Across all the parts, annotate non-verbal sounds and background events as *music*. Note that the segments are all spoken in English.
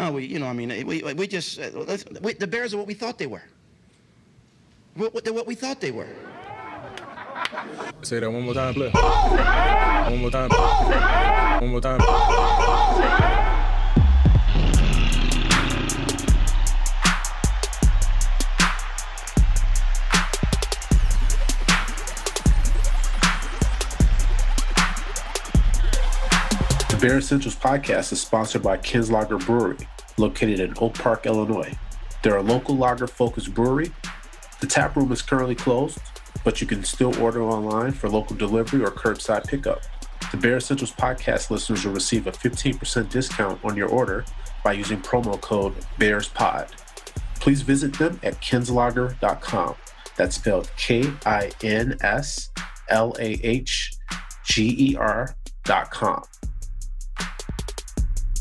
No, we, you know, I mean, we, we just, uh, we, the Bears are what we thought they were. What, what, they're what we thought they were. Say that one more time, play. One more time. One more time. Bear Essentials podcast is sponsored by Kinslahger Brewery, located in Oak Park, Illinois. They're a local lager focused brewery. The tap room is currently closed, but you can still order online for local delivery or curbside pickup. The Bear Essentials podcast listeners will receive a 15% discount on your order by using promo code BEARSPOD. Please visit them at kinslahger.com. That's spelled K I N S L A H G E R.com.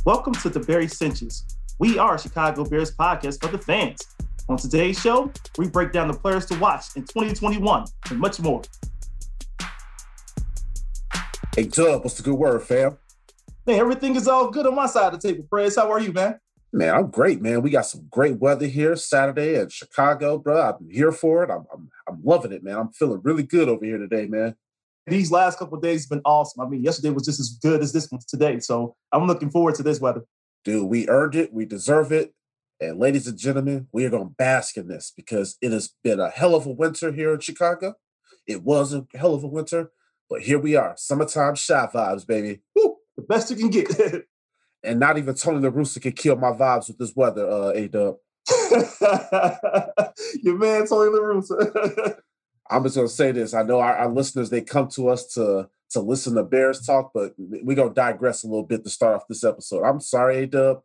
Welcome to the Bear Essentials. We are Chicago Bears podcast for the fans. On today's show, we break down the players to watch in 2021 and much more. Hey, Dub, what's the good word, fam? Man, everything is all good on my side of the table. Prez, how are you, man? Man, I'm great, man. We got some great weather here Saturday in Chicago, bro. I'm here for it. I'm, I'm, I'm loving it, man. I'm feeling really good over here today, man these last couple of days have been awesome. I mean, yesterday was just as good as this one today. So I'm looking forward to this weather. Dude, we earned it. We deserve it. And ladies and gentlemen, we are going to bask in this because it has been a hell of a winter here in Chicago. It was a hell of a winter, but here we are. Summertime shot vibes, baby. Woo! The best you can get. *laughs* and not even Tony La Russa can kill my vibes with this weather, uh, A-Dub. *laughs* Your man Tony La Russa. *laughs* I'm just gonna say this. I know our, our, listeners they come to us to to listen to Bears talk, but we're gonna digress a little bit to start off this episode. I'm sorry, Dub,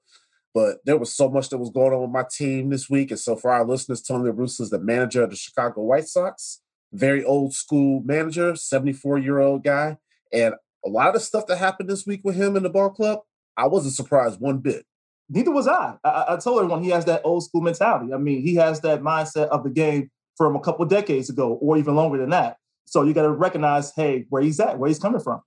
but there was so much that was going on with my team this week. And so for our listeners, Tony Russo is the manager of the Chicago White Sox, very old school manager, 74 year old guy. And a lot of the stuff that happened this week with him in the ball club, I wasn't surprised one bit. Neither was I. I, I told everyone he has that old school mentality. I mean, he has that mindset of the game from a couple decades ago or even longer than that. So you got to recognize, hey, where he's at, where he's coming from.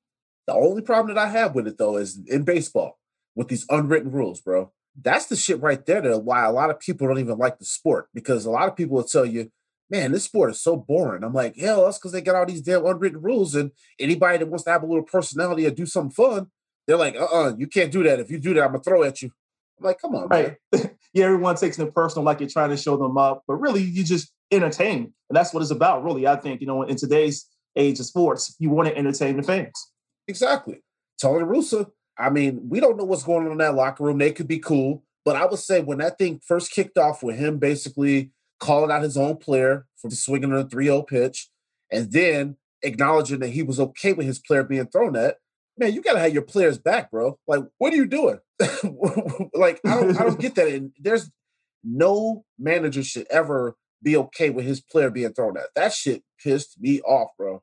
The only problem that I have with it though is in baseball with these unwritten rules, bro. That's the shit right there that why a lot of people don't even like the sport because a lot of people will tell you, man, this sport is so boring. I'm like, hell, that's because they got all these damn unwritten rules, and anybody that wants to have a little personality or do something fun, they're like, uh, uh-uh, you can't do that. If you do that, I'm gonna throw at you. I'm like, come on, right? *laughs* yeah, everyone takes it personal, like you're trying to show them up, but really, you just entertain, and that's what it's about. Really, I think you know, in today's age of sports, you want to entertain the fans. Exactly. Tony Russo. I mean, we don't know what's going on in that locker room. They could be cool, but I would say when that thing first kicked off with him basically calling out his own player for swinging on a 3-0 pitch, and then acknowledging that he was okay with his player being thrown at, man, you gotta have your players back, bro. Like, what are you doing? *laughs* like, I don't, I don't get that. And there's no manager should ever be okay with his player being thrown at. That shit pissed me off, bro.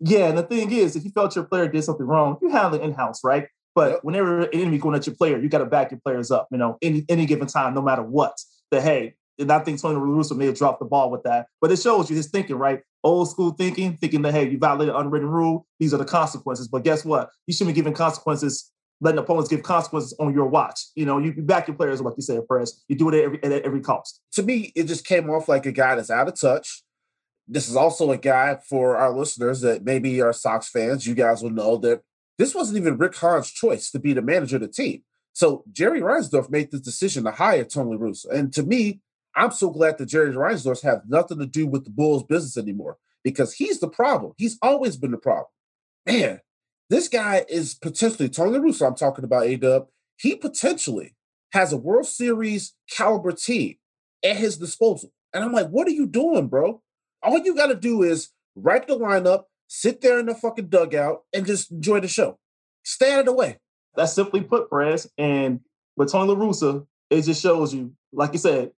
Yeah, and the thing is, if you felt your player did something wrong, you handle it in house, right? But yep. whenever an enemy going at your player, you got to back your players up. You know, any any given time, no matter what. That hey, and I think Tony Russo may have dropped the ball with that, but it shows you his thinking, right? Old school thinking, thinking that hey, you violated unwritten rule. These are the consequences. But guess what? You shouldn't be giving consequences, letting opponents give consequences on your watch. You know, you back your players, like you say, press. You do it at every at every cost. To me, it just came off like a guy that's out of touch. This is also a guy for our listeners that maybe are Sox fans. You guys will know that this wasn't even Rick Hahn's choice to be the manager of the team. So Jerry Reinsdorf made this decision to hire Tony Russo. And to me, I'm so glad that Jerry Reinsdorf has nothing to do with the Bulls business anymore because he's the problem. He's always been the problem. Man, this guy is potentially Tony Russo. I'm talking about A Dub. He potentially has a World Series caliber team at his disposal. And I'm like, what are you doing, bro? All you got to do is write the lineup, sit there in the fucking dugout, and just enjoy the show. Stay out of the way. That's simply put, Prez. And with Tony La Russa, it just shows you, like you said,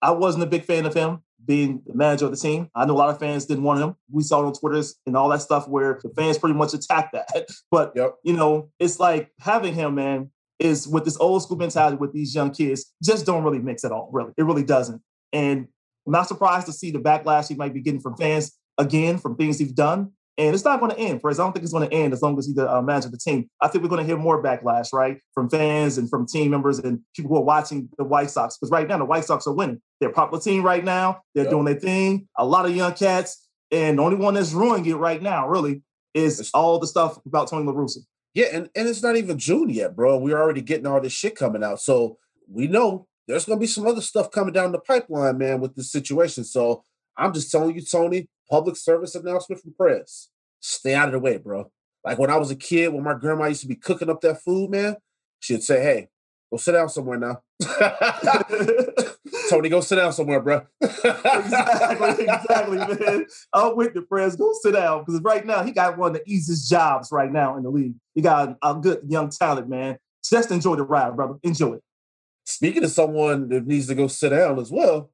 I wasn't a big fan of him being the manager of the team. I know a lot of fans didn't want him. We saw it on Twitter and all that stuff where the fans pretty much attacked that. *laughs* But yep. you know, it's like having him, man, is with this old school mentality with these young kids, just don't really mix at all. Really, it really doesn't. And I'm not surprised to see the backlash he might be getting from fans again from things he's done. And it's not going to end, Perez. I don't think it's going to end as long as he's the uh, manager of the team. I think we're going to hear more backlash, right, from fans and from team members and people who are watching the White Sox. Because right now, the White Sox are winning. They're a popular team right now. They're doing their thing. A lot of young cats. And the only one that's ruining it right now, really, is all the stuff about Tony La Russa. Yeah, and, and it's not even June yet, bro. We're already getting all this shit coming out. So we know there's going to be some other stuff coming down the pipeline, man, with this situation. So I'm just telling you, Tony, public service announcement from press. Stay out of the way, bro. Like when I was a kid, when my grandma used to be cooking up that food, man, she'd say, Hey, go sit down somewhere now. *laughs* Tony, go sit down somewhere, bro. exactly, exactly, *laughs* man. I'm with the press. Go sit down. Because right now, he got one of the easiest jobs right now in the league. He got a good young talent, man. Just enjoy the ride, brother. Enjoy it. Speaking of someone that needs to go sit down as well,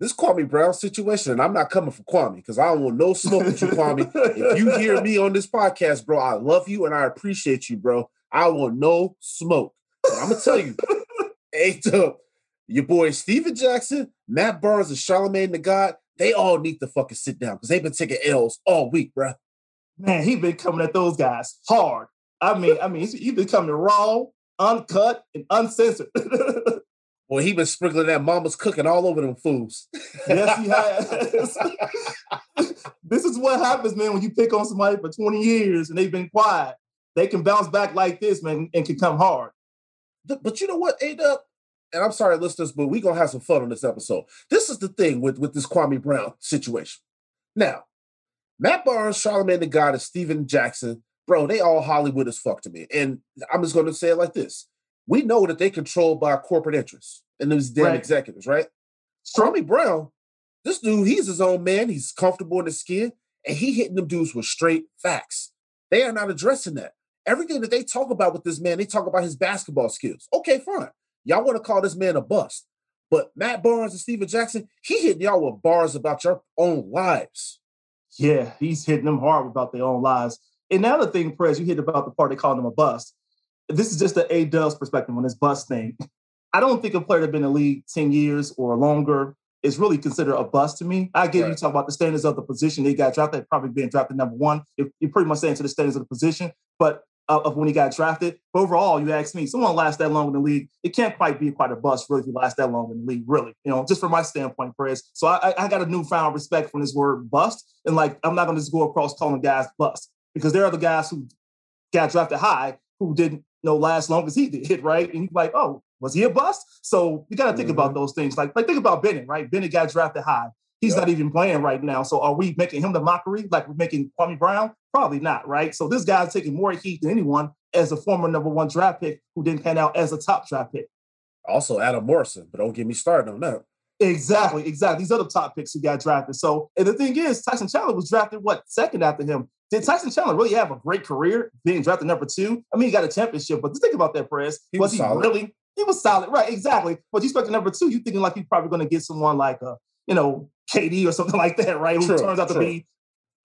this Kwame Brown situation, and I'm not coming for Kwame because I don't want no smoke with you, Kwame. if you hear me on this podcast, bro, I love you and I appreciate you, bro. I want no smoke. But I'm gonna tell you, *laughs* hey, up, your boy Stephen Jackson, Matt Barnes, and Charlemagne the God, they all need to fucking sit down because they've been taking L's all week, bro. Man, he been coming at those guys hard. I mean, I mean, he's been coming raw, uncut, and uncensored. *laughs* Well, he been sprinkling that mama's cooking all over them fools. yes, he *laughs* has. this is what happens, man, when you pick on somebody for 20 years and they've been quiet. They can bounce back like this, man, and can come hard. But you know what, A-Dub? And I'm sorry, listeners, but we're gonna have some fun on this episode. This is the thing with, with this Kwame Brown situation. Now, Matt Barnes, Charlemagne the God, and Stephen Jackson, bro, they all Hollywood as fuck to me. And I'm just gonna say it like this we know that they controlled by corporate interests and those damn right. executives, right? Stormy Brown, this dude, he's his own man. He's comfortable in his skin, and he hitting them dudes with straight facts. They are not addressing that. Everything that they talk about with this man, they talk about his basketball skills. Okay, fine. Y'all want to call this man a bust. But Matt Barnes and Stephen Jackson, he hitting y'all with bars about your own lives. Yeah, he's hitting them hard about their own lives. And now the thing, Prez, you hit about the part they call him a bust this is just the A Dub's perspective on this bust thing. I don't think a player that's been in the league 10 years or longer is really considered a bust to me. I get right. you talk about the standards of the position. They got drafted, probably being drafted number one. You're, pretty much saying to the standards of the position, but uh, of when he got drafted. But overall, you ask me, someone lasts that long in the league, it can't quite be quite a bust, really, if you last that long in the league, really. You know, just from my standpoint, Perez. So I, I got a newfound respect from this word bust. And like, I'm not going to just go across calling guys bust because there are the guys who got drafted high who didn't know last long as he did, *laughs* right? And you're like, oh, was he a bust? So you got to think mm-hmm. about those things. Like, like think about Bennett, right? Bennett got drafted high. He's yep. not even playing right now. So are we making him the mockery like we're making Kwame Brown? Probably not, right? So this guy's taking more heat than anyone as a former number one draft pick who didn't pan out as a top draft pick. Also, Adam Morrison, but don't get me started on that. Exactly, exactly. These other top picks who got drafted. So, and the thing is, Tyson Chandler was drafted what second after him. Did Tyson Chandler really have a great career being drafted number two? I mean, he got a championship, but just think about that, Perez. He was, was he solid. really? He was solid, right? Exactly. But you expect number two, you thinking like he's probably going to get someone like a, you know, KD or something *laughs* like that, right? Who true, turns out true. to be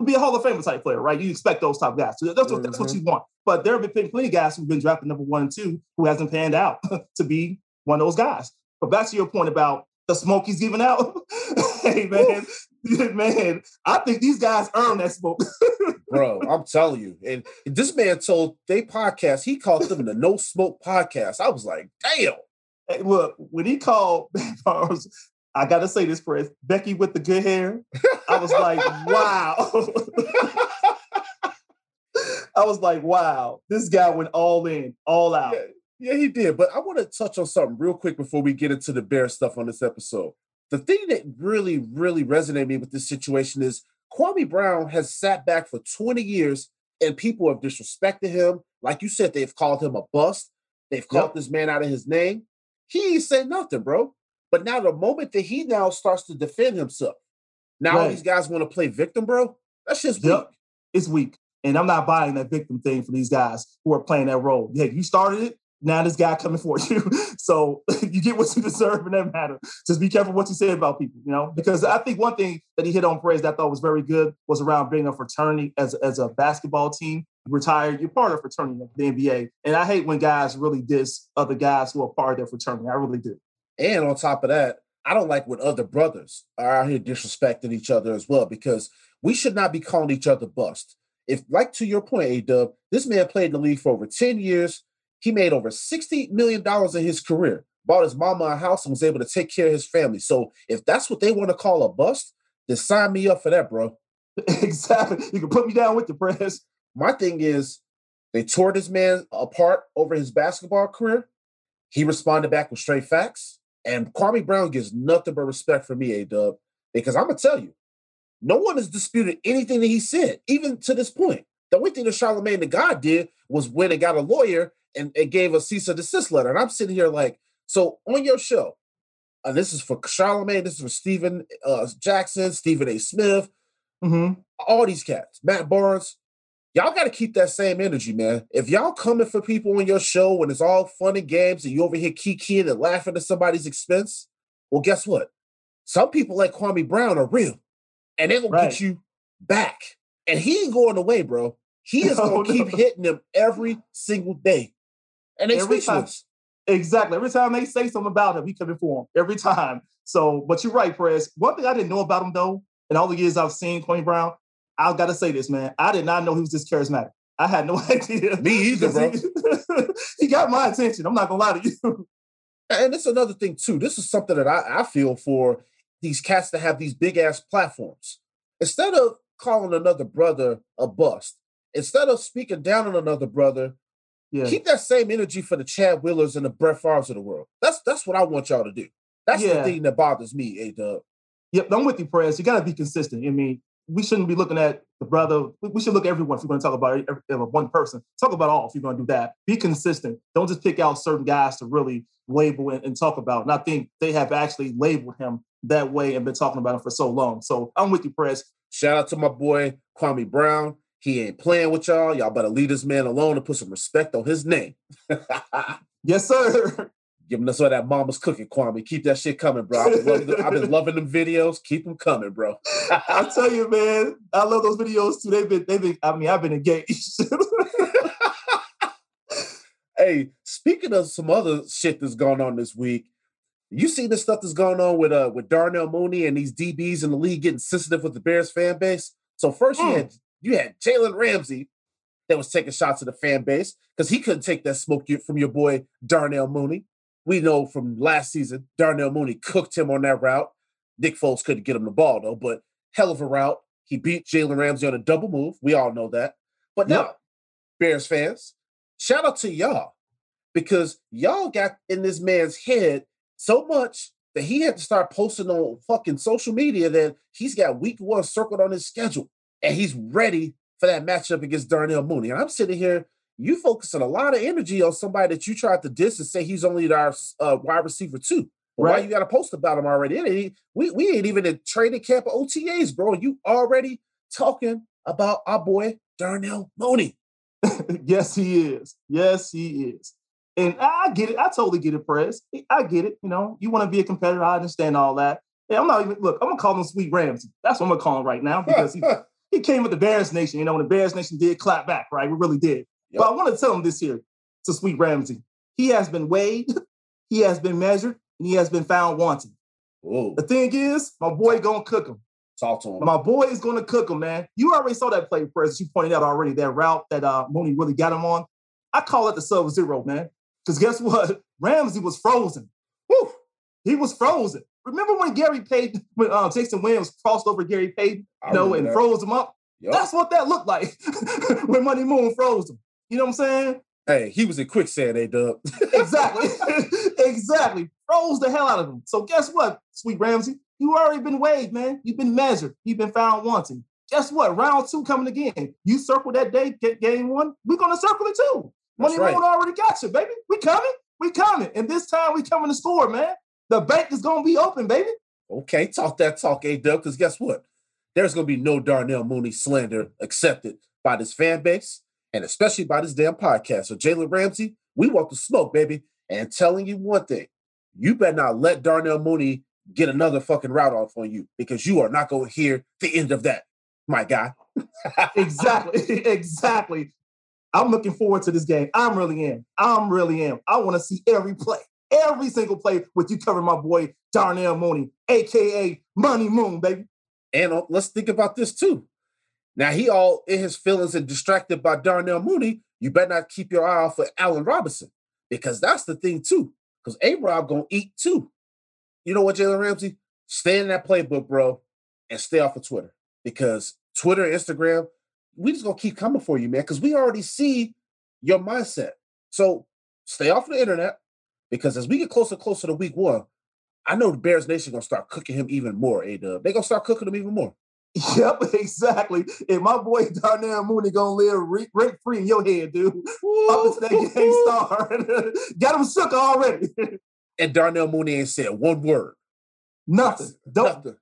be a Hall of Fame type player, right? You expect those type guys. So that's what mm-hmm. that's what you want. But there have been plenty of guys who've been drafted number one and two who hasn't panned out *laughs* to be one of those guys. But back to your point about the smoke he's giving out. *laughs* hey man, *laughs* man, I think these guys earn that smoke. *laughs* Bro, I'm telling you. And this man told they podcast, he called them the no smoke podcast. I was like, damn. Hey, look, when he called *laughs* I gotta say this, Chris, Becky with the good hair, I was like, wow. I was like, wow, this guy went all in, all out. Yeah. Yeah, he did. But I want to touch on something real quick before we get into the bear stuff on this episode. The thing that really, really resonated me with this situation is Kwame Brown has sat back for 20 years and people have disrespected him. Like you said, they've called him a bust. They've called yep. this man out of his name. He ain't said nothing, bro. But now the moment that he now starts to defend himself, now right. these guys want to play victim, bro. That's just weak. Yep. It's weak. And I'm not buying that victim thing for these guys who are playing that role. Yeah, you started it now this guy coming for you. *laughs* so *laughs* you get what you deserve in that matter. Just be careful what you say about people, you know, because I think one thing that he hit on praise that I thought was very good was around being a fraternity as, as a basketball team. Retired, you're part of fraternity of the NBA. And I hate when guys really diss other guys who are part of their fraternity. I really do. And on top of that, I don't like when other brothers are out here disrespecting each other as well, because we should not be calling each other bust. if, like to your point, A Dub, this man played in the league for over 10 years. He made over $60 million in his career, bought his mama a house, and was able to take care of his family. So if that's what they want to call a bust, then sign me up for that, bro. *laughs* exactly. You can put me down with the press. My thing is, they tore this man apart over his basketball career. He responded back with straight facts. And Kwame Brown gets nothing but respect from me, A Dub, because I'm going to tell you, no one has disputed anything that he said, even to this point. The only thing that Charlemagne the God did was when it got a lawyer and it gave a cease and desist letter. And I'm sitting here like, so on your show, and this is for Charlemagne, this is for Stephen uh, Jackson, Stephen A. Smith, Mm-hmm. all these cats, Matt Barnes, y'all got to keep that same energy, man. If y'all coming for people on your show when it's all fun and games and you over here kikiing and laughing at somebody's expense, well, guess what? Some people like Kwame Brown are real, and they're gonna Right. get you back. And he ain't going away, bro. He *laughs* is gonna keep no. hitting them every single day, and they Every time. Exactly. Every time they say something about him, he coming for him. Every time. So, but you're right, Perez. One thing I didn't know about him though, in all the years I've seen Quentin Brown, I gotta say this, man. I did not know he was this charismatic. I had no *laughs* idea. Me *laughs* either, bro. He, he got my attention. I'm not gonna lie to you. And it's another thing too. This is something that I, I feel for these cats that have these big ass platforms. Instead of calling another brother a bust, instead of speaking down on another brother, Yeah. keep that same energy for the Chad Willers and the Brett Favres of the world. That's that's what I want y'all to do. That's the thing that bothers me, A Dub. Yep, I'm with you, Perez. You got to be consistent. I mean, we shouldn't be looking at the brother. we- We should look at everyone if we're going to talk about every, every- one person. Talk about all if you're going to do that. Be consistent. Don't just pick out certain guys to really label and, and talk about. And I think they have actually labeled him that way and been talking about him for so long. So I'm with you, Perez. Shout out to my boy Kwame Brown. He ain't playing with y'all. Y'all better leave this man alone and put some respect on his name. Yes, sir. Giving us all that mama's cooking, Kwame. Keep that shit coming, bro. I've been loving, the- I've been loving them videos. Keep them coming, bro. I tell you, man, I love those videos too. They've been, they've been. I mean, I've been engaged. *laughs* hey, speaking of some other shit that's going on this week, you see the stuff that's going on with uh with Darnell Mooney and these DBs in the league getting sensitive with the Bears fan base. So first you Mm. had you had Jalen Ramsey that was taking shots at the fan base because he couldn't take that smoke from your boy Darnell Mooney. We know from last season, Darnell Mooney cooked him on that route. Nick Foles couldn't get him the ball though, but hell of a route. He beat Jalen Ramsey on a double move. We all know that. But now, Yep. Bears fans, shout out to y'all because y'all got in this man's head so much that he had to start posting on fucking social media that he's got week one circled on his schedule and he's ready for that matchup against Darnell Mooney. And I'm sitting here, you focusing a lot of energy on somebody that you tried to diss and say he's only our uh, wide receiver too. Well, Why you got a post about him already? Ain't- we, we ain't even in training camp or OTAs, bro. You already talking about our boy Darnell Mooney. *laughs* yes, he is. Yes, he is. And I get it. I totally get it, Perez. I get it. You know, you want to be a competitor. I understand all that. Yeah, I'm not even look, I'm gonna call him Sweet Ramsey. That's what I'm gonna call him right now because he, *laughs* he came with the Bears Nation. You know, when the Bears Nation did clap back, right? We really did. Yep. But I want to tell him this here to Sweet Ramsey. He has been weighed, *laughs* he has been measured, and he has been found wanting. Whoa, The thing is, my boy gonna cook him. talk to him. My boy is going to cook him, man. You already saw that play, Press. You pointed out already that route that uh, Mooney really got him on. I call it the sub zero, man. Because guess *laughs* what? Ramsey was frozen. Woo! He was frozen. Remember when Gary Payton, when uh, Jason Williams crossed over Gary Payton, you know, and that. froze him up? Yup. That's what that looked like *laughs* when Money Moon froze him. You know what I'm saying? Hey, he was in quicksand, A Dub. *laughs* exactly. *laughs* exactly. Froze the hell out of him. So guess what, Sweet Ramsey? You already been weighed, man. You've been measured. You've been found wanting. Guess what? Round two coming again. You circle that day, get game one. We're gonna circle it too. Money right. Moon already got you, baby. We coming. We coming. And this time we coming to score, man. The bank is gonna be open, baby. Okay, talk that talk, A Dub, because guess what? There's going to be no Darnell Mooney slander accepted by this fan base and especially by this damn podcast. So, Jalen Ramsey, we want the smoke, baby. And telling you one thing you better not let Darnell Mooney get another fucking route off on you because you are not going to hear the end of that, my guy. *laughs* Exactly. *laughs* exactly. I'm looking forward to this game. I'm really am. I'm really am. I want to see every play, every single play with you covering my boy Darnell Mooney, aka Money Moon, baby. And uh, let's think about this too. Now he all in his feelings and distracted by Darnell Mooney. You better not keep your eye off for Allen Robinson because that's the thing too. Because A Rob gonna eat too. You know what, Jalen Ramsey? Stay in that playbook, bro, and stay off of Twitter because Twitter, Instagram, we just gonna keep coming for you, man. Because we already see your mindset. So stay off the internet because as we get closer closer to week one, I know the Bears Nation gonna start cooking him even more. A Dub, they gonna start cooking him even more. *laughs* Yep, exactly. And my boy Darnell Mooney gonna live re- rent free in your head, dude. *laughs* Up into that gang star. *laughs* Got him shook already. And Darnell Mooney ain't said one word. Nothing. Don't Nothing.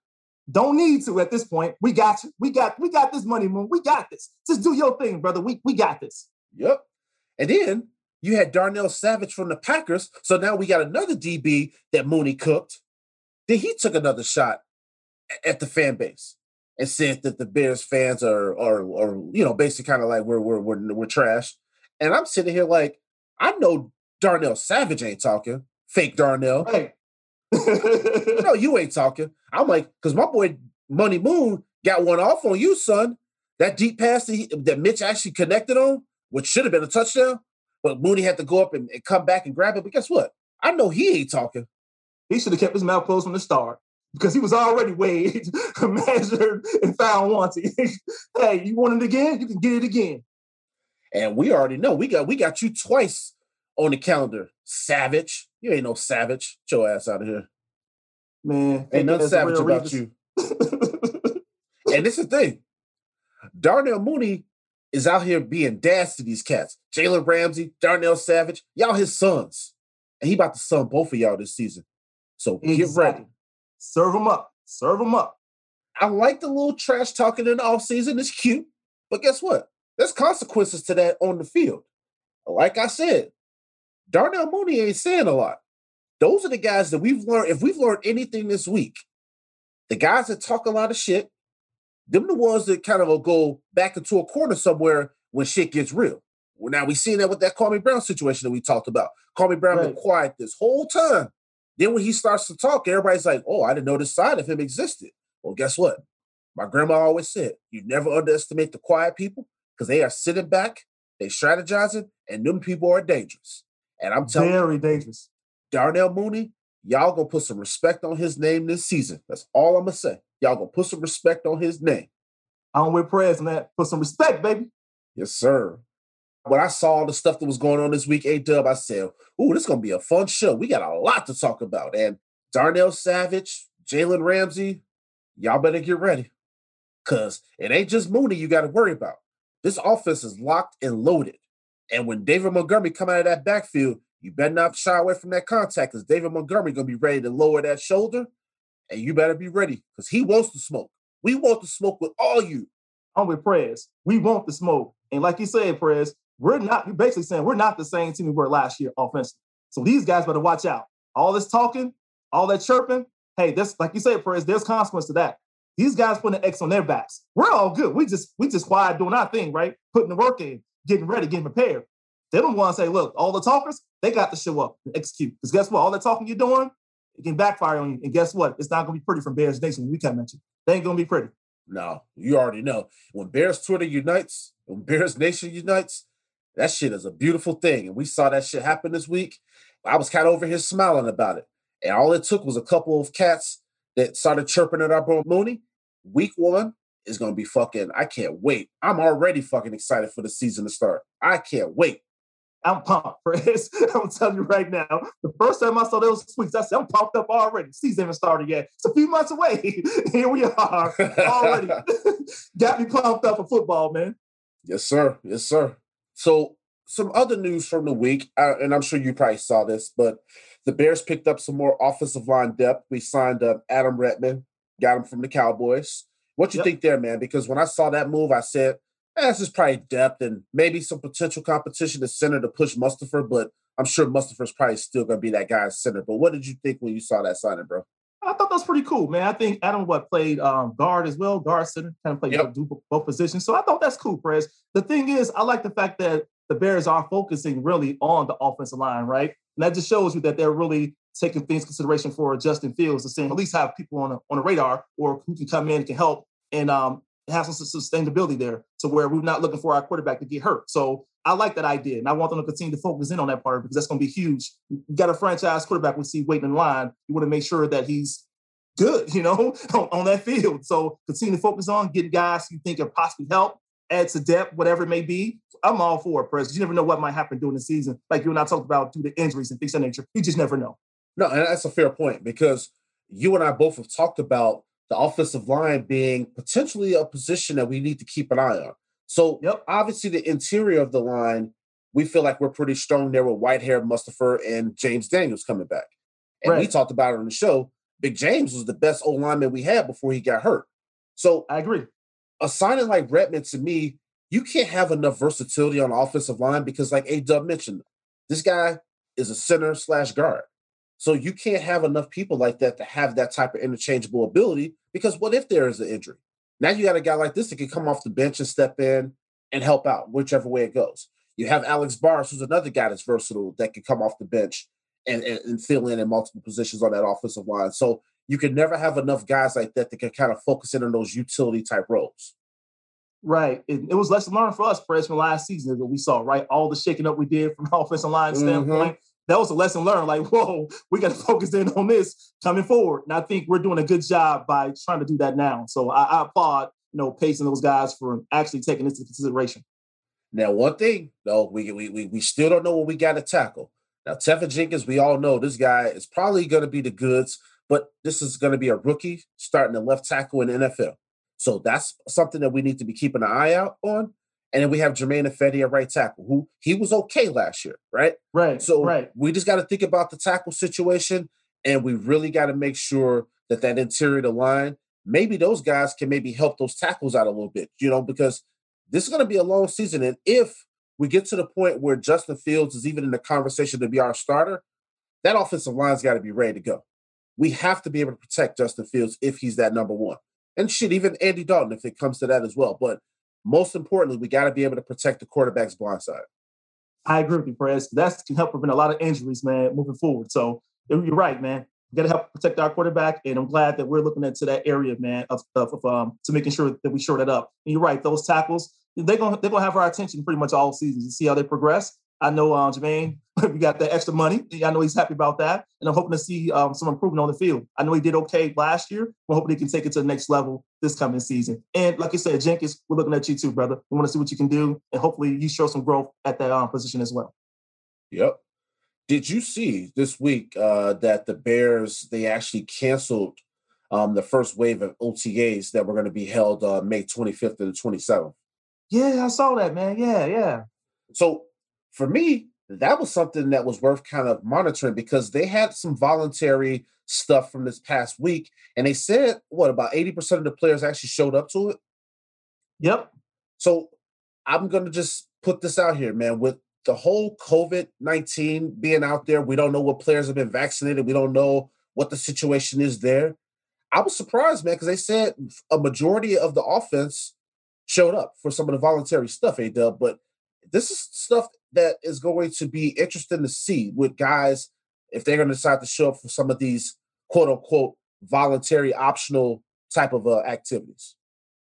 don't need to at this point. We got you. We got we got this money, Moon. We got this. Just do your thing, brother. We we got this. Yep. And then you had Darnell Savage from the Packers. So now we got another DB that Mooney cooked. Then he took another shot at the fan base and said that the Bears fans are are, are you know basically kind of like we're we're we're we're trash. And I'm sitting here like I know Darnell Savage ain't talking. Fake Darnell. Right. *laughs* No, you ain't talking. I'm like, because my boy Money Moon got one off on you, son. That deep pass that, he, that Mitch actually connected on, which should have been a touchdown, but Mooney had to go up and, and come back and grab it. But guess what? I know he ain't talking. he should have kept his mouth closed from the start because he was already weighed, *laughs* measured, and found wanting. *laughs* hey, you want it again? You can get it again. And we already know we got we got you twice on the calendar. Savage. You ain't no savage. Get your ass out of here. Man, Ain't nothing savage about you. *laughs* And this is the thing. Darnell Mooney is out here being dads to these cats. Jalen Ramsey, Darnell Savage, y'all his sons. And he about to son both of y'all this season. So get ready. Serve them up. Serve them up. I like the little trash talking in the offseason. It's cute. But guess what? There's consequences to that on the field. Like I said, Darnell Mooney ain't saying a lot. Those are the guys that we've learned. If we've learned anything this week, the guys that talk a lot of shit, them the ones that kind of will go back into a corner somewhere when shit gets real. Well, now we seen that with that Kwame Brown situation that we talked about. Kwame Brown been quiet this whole time. Then when he starts to talk, everybody's like, "Oh, I didn't know this side of him existed." Well, guess what? My grandma always said, "You never underestimate the quiet people because they are sitting back, they strategizing, and them people are dangerous." And I'm telling you, Very dangerous. Darnell Mooney, y'all gonna put some respect on his name this season. That's all I'm gonna say. Y'all gonna put some respect on his name. I don't wear prayers on that. Put some respect, baby. Yes, sir. When I saw all the stuff that was going on this week, A Dub, I said, Ooh, this is gonna be a fun show. We got a lot to talk about. And Darnell Savage, Jalen Ramsey, y'all better get ready. Cause it ain't just Mooney you gotta worry about. This offense is locked and loaded. And when David Montgomery come out of that backfield, you better not shy away from that contact because David Montgomery gonna be ready to lower that shoulder, and you better be ready because he wants to smoke. We want to smoke with all you. I'm with Prez. We want the smoke. And like you said, Prez, we're not, you're basically saying we're not the same team we were last year offensively. So these guys better watch out. All this talking, all that chirping, hey, this, like you said, Prez, there's consequence to that. These guys putting an X on their backs. We're all good. We just, we just quiet doing our thing, right? Putting the work in, getting ready, getting prepared. They don't want to say, look, all the talkers, they got to show up and execute. Because guess what? All that talking you're doing, it can backfire on you. And guess what? It's not going to be pretty from Bears Nation we at you. They ain't going to be pretty. No, you already know. When Bears Twitter unites, when Bears Nation unites, that shit is a beautiful thing. And we saw that shit happen this week. I was kind of over here smiling about it. And all it took was a couple of cats that started chirping at our bro Mooney. Week one is going to be fucking, I can't wait. I'm already fucking excited for the season to start. I can't wait. I'm pumped, Chris. *laughs* I'm telling you right now. The first time I saw those tweets, I said, I'm pumped up already. Season haven't started yet. It's a few months away. *laughs* Here we are already. *laughs* Got me pumped up for football, man. Yes, sir. Yes, sir. So, some other news from the week, uh, and I'm sure you probably saw this, but the Bears picked up some more offensive line depth. We signed up Adam Redmond, got him from the Cowboys. What you Yep. think there, man? Because when I saw that move, I said, this is probably depth and maybe some potential competition to center to push Mustipher, but I'm sure Mustipher's probably still going to be that guy center. But what did you think when you saw that signing, bro? I thought that was pretty cool, man. I think Adam what played um, guard as well, guard center, kind of played Yep. both, both positions. So I thought that's cool, Perez. The thing is, I like the fact that the Bears are focusing really on the offensive line, right? And that just shows you that they're really taking things consideration for Justin Fields to saying at least have people on a, on a radar or who can come in and can help and um, have some sustainability there to where we're not looking for our quarterback to get hurt. So I like that idea, and I want them to continue to focus in on that part because that's going to be huge. You got a franchise quarterback we see waiting in line. You want to make sure that he's good, *laughs* you know, on, on, that field. So continue to focus on getting guys you think can possibly help, add to depth, whatever it may be. I'm all for it, Press. You never know what might happen during the season. Like you and I talked about due to injuries and things of that nature. You just never know. No, and that's a fair point because you and I both have talked about the offensive line being potentially a position that we need to keep an eye on. So yep. obviously the interior of the line, we feel like we're pretty strong there with Whitehair, Mustipher, and James Daniels coming back. And right. we talked about it on the show. Big James was the best old lineman we had before he got hurt. So I agree. A signing like Redmond to me, you can't have enough versatility on the offensive line because, like A Dub mentioned, this guy is a center slash guard. So you can't have enough people like that to have that type of interchangeable ability because what if there is an injury? Now you got a guy like this that can come off the bench and step in and help out, whichever way it goes. You have Alex Bars, who's another guy that's versatile that can come off the bench and, and, and fill in in multiple positions on that offensive line. So you can never have enough guys like that that can kind of focus in on those utility type roles. Right. It, it was lesson learned for us freshman last season that we saw, right? All the shaking up we did from offensive line mm-hmm. standpoint that was a lesson learned. Like, whoa, we got to *laughs* focus in on this coming forward. And I think we're doing a good job by trying to do that now. So I, I applaud, you know, pacing those guys for actually taking this into consideration. Now, one thing though, we we we, we still don't know what we got to tackle. Now, Teven Jenkins, we all know this guy is probably going to be the goods, but this is going to be a rookie starting the left tackle in the NFL. So that's something that we need to be keeping an eye out on. And then we have Germain Ifedi at right tackle, who he was okay last year, right? Right. So right. we just got to think about the tackle situation, and we really got to make sure that that interior the line, maybe those guys can maybe help those tackles out a little bit, you know, because this is going to be a long season. And if we get to the point where Justin Fields is even in the conversation to be our starter, that offensive line's got to be ready to go. We have to be able to protect Justin Fields if he's that number one. And shit, even Andy Dalton, if it comes to that as well. But most importantly, we got to be able to protect the quarterback's blind side. I agree with you, Perez. That can help prevent a lot of injuries, man, moving forward. So you're right, man. We got to help protect our quarterback, and I'm glad that we're looking into that area, man, of, of, of um, to making sure that we shore that up. And you're right; those tackles, they're gonna they're gonna have our attention pretty much all season to see how they progress. I know uh, Germain, *laughs* we got the extra money. I know he's happy about that. And I'm hoping to see um, some improvement on the field. I know he did okay last year. We're hoping he can take it to the next level this coming season. And like you said, Jenkins, we're looking at you too, brother. We want to see what you can do. And hopefully you show some growth at that um, position as well. Yep. Did you see this week uh, that the Bears, they actually canceled um, the first wave of OTAs that were going to be held uh, May 25th and the 27th? Yeah, I saw that, man. Yeah, yeah. So for me, that was something that was worth kind of monitoring because they had some voluntary stuff from this past week. And they said, what, about 80% of the players actually showed up to it? Yep. So I'm going to just put this out here, man. With the whole COVID 19 being out there, we don't know what players have been vaccinated. We don't know what the situation is there. I was surprised, man, because they said a majority of the offense showed up for some of the voluntary stuff, A Dub. But this is stuff that is going to be interesting to see with guys if they're going to decide to show up for some of these quote unquote voluntary optional type of uh, activities.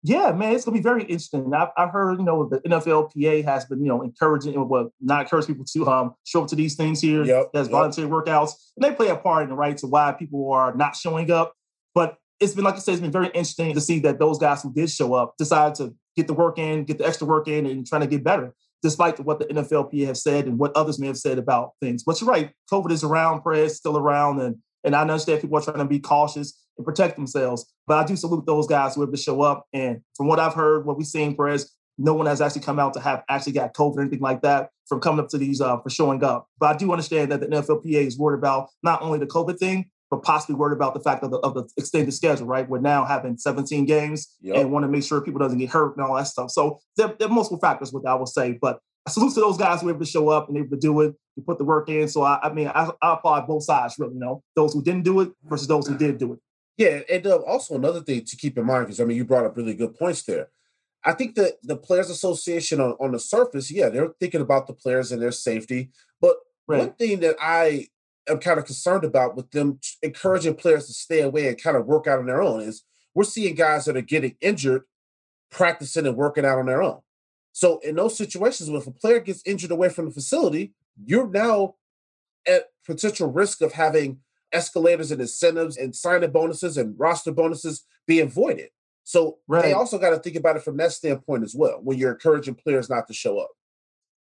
Yeah, man, it's gonna be very interesting. I've, I've heard, you know, the NFLPA has been, you know, encouraging, well, not encouraging people to um show up to these things here yep, as yep. voluntary workouts, and they play a part in the right to why people are not showing up. But it's been, like I said, it's been very interesting to see that those guys who did show up decided to get the work in, get the extra work in, and trying to get better despite what the NFLPA have said and what others may have said about things. But you're right, COVID is around, press still around, and and I understand people are trying to be cautious and protect themselves. But I do salute those guys who have to show up. And from what I've heard, what we've seen, press, no one has actually come out to have actually got COVID or anything like that from coming up to these uh, for showing up. But I do understand that the NFLPA is worried about not only the COVID thing, but possibly worried about the fact of the, of the extended schedule, right? We're now having 17 games yep. and want to make sure people doesn't get hurt and all that stuff. So there, there are multiple factors, with that, I will say. But I salute to those guys who were able to show up and able to do it, to put the work in. So I, I mean, I, I, applaud both sides, really. You know, those who didn't do it versus those who did do it. Yeah, and uh, also another thing to keep in mind because I mean, you brought up really good points there. I think that the Players Association on, on the surface, yeah, they're thinking about the players and their safety. But right. one thing that I am kind of concerned about with them encouraging players to stay away and kind of work out on their own is we're seeing guys that are getting injured practicing and working out on their own. So in those situations, if a player gets injured away from the facility, you're now at potential risk of having escalators and incentives and signing bonuses and roster bonuses being voided. So right. they also got to think about it from that standpoint as well, when you're encouraging players not to show up.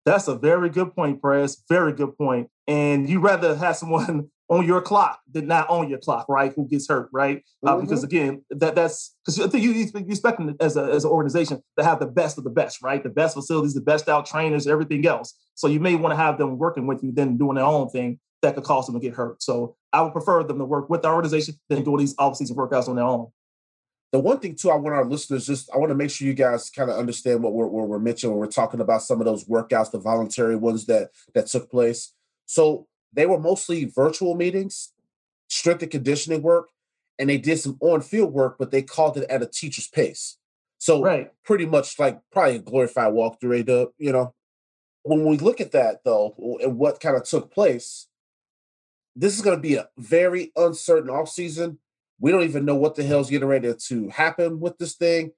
That's a very good point, Press. Very good point. And you rather have someone *laughs* on your clock than not on your clock, right? Who gets hurt, right? Uh, mm-hmm. Because again, that that's because I think you, you expect as a as an organization to have the best of the best, right? The best facilities, the best out trainers, everything else. So you may want to have them working with you than doing their own thing that could cause them to get hurt. So I would prefer them to work with the organization than doing these off-season workouts on their own. The one thing too, I want our listeners just I want to make sure you guys kind of understand what we're, what we're mentioning when we're talking about some of those workouts, the voluntary ones that that took place. So they were mostly virtual meetings, strength and conditioning work, and they did some on-field work, but they called it at a teacher's pace. So right. pretty much like probably a glorified walkthrough, dub, you know. When we look at that though, and what kind of took place, this is going to be a very uncertain offseason. We don't even know what the hell's getting ready to happen with this thing.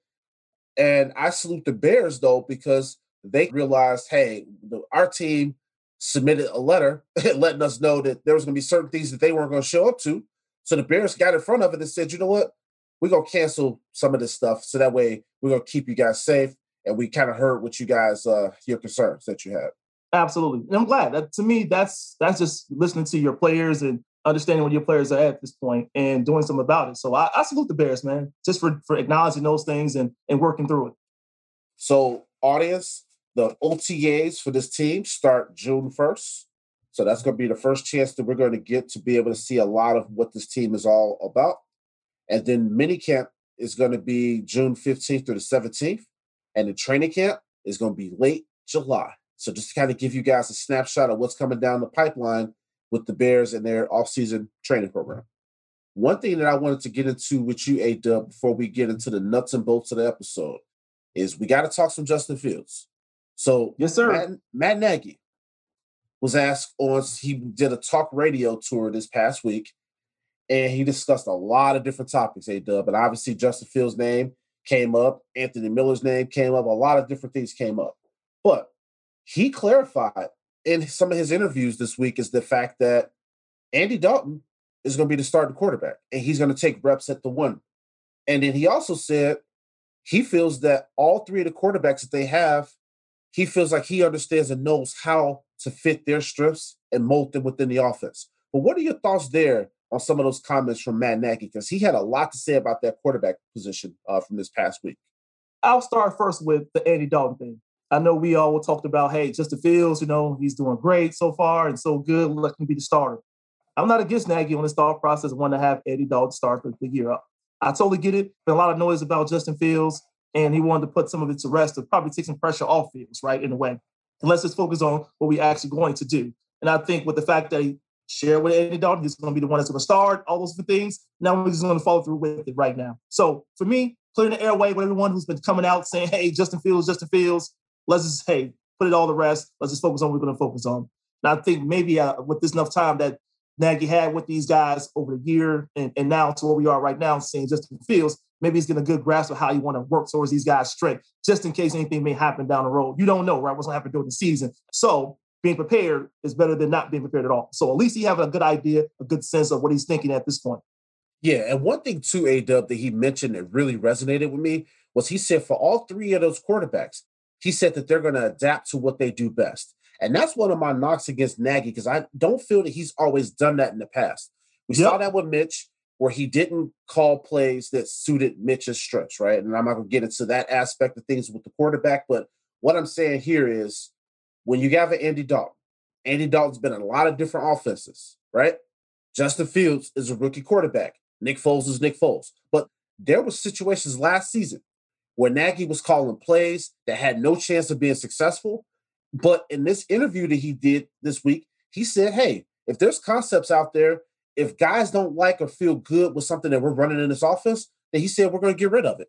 And I salute the Bears though, because they realized, hey, our team submitted a letter *laughs* letting us know that there was going to be certain things that they weren't going to show up to. So the Bears got in front of it and said, you know what? We're going to cancel some of this stuff. So that way we're going to keep you guys safe. And we kind of heard what you guys, uh, your concerns that you had. Absolutely. And I'm glad that to me, that's, that's just listening to your players and understanding where your players are at this point and doing something about it. So I, I salute the Bears, man, just for, for acknowledging those things and, and working through it. So audience, the OTAs for this team start June 1st. So that's going to be the first chance that we're going to get to be able to see a lot of what this team is all about. And then minicamp is going to be June 15th through the 17th. And the training camp is going to be late July. So just to kind of give you guys a snapshot of what's coming down the pipeline with the Bears and their offseason training program. One thing that I wanted to get into with you, A Dub, before we get into the nuts and bolts of the episode, is we got to talk some Justin Fields. So yes, sir. Matt, Matt Nagy was asked on he did a talk radio tour this past week, and he discussed a lot of different topics. A Dub, but obviously Justin Fields' name came up, Anthony Miller's name came up, a lot of different things came up. But he clarified in some of his interviews this week is the fact that Andy Dalton is going to be the starting quarterback, and he's going to take reps at the one. And then he also said he feels that all three of the quarterbacks that they have he feels like he understands and knows how to fit their strengths and mold them within the offense. But what are your thoughts there on some of those comments from Matt Nagy? Because he had a lot to say about that quarterback position uh, from this past week. I'll start first with the Andy Dalton thing. I know we all talked about, hey, Justin Fields, you know, he's doing great so far and so good. Let him be the starter. I'm not against Nagy on the start process. I want to have Andy Dalton start the year up. I totally get it. Been a lot of noise about Justin Fields and he wanted to put some of it to rest to probably take some pressure off Fields, right, in a way. And let's just focus on what we're actually going to do. And I think with the fact that he shared with Andy Dalton, he's going to be the one that's going to start all those things. Now we're just going to follow through with it right now. So for me, clearing the airway with everyone who's been coming out saying, "Hey, Justin Fields, Justin Fields," let's just hey put it all the rest. Let's just focus on what we're going to focus on. And I think maybe uh, with this enough time that Nagy had with these guys over the year and, and now to where we are right now, seeing Justin Fields, maybe he's getting a good grasp of how you want to work towards these guys' strength, just in case anything may happen down the road. You don't know, right? What's going to happen during the season. So being prepared is better than not being prepared at all. So at least he have a good idea, a good sense of what he's thinking at this point. Yeah, and one thing too, A Dub, that he mentioned that really resonated with me was he said for all three of those quarterbacks, he said that they're going to adapt to what they do best. And that's one of my knocks against Nagy because I don't feel that he's always done that in the past. We yep. saw that with Mitch where he didn't call plays that suited Mitch's strengths, right? And I'm not going to get into that aspect of things with the quarterback, but what I'm saying here is when you have an Andy Dalton, Andy Dalton's been in a lot of different offenses, right? Justin Fields is a rookie quarterback. Nick Foles is Nick Foles. But there were situations last season where Nagy was calling plays that had no chance of being successful. But in this interview that he did this week, he said, hey, if there's concepts out there if guys don't like or feel good with something that we're running in this offense, then he said we're going to get rid of it.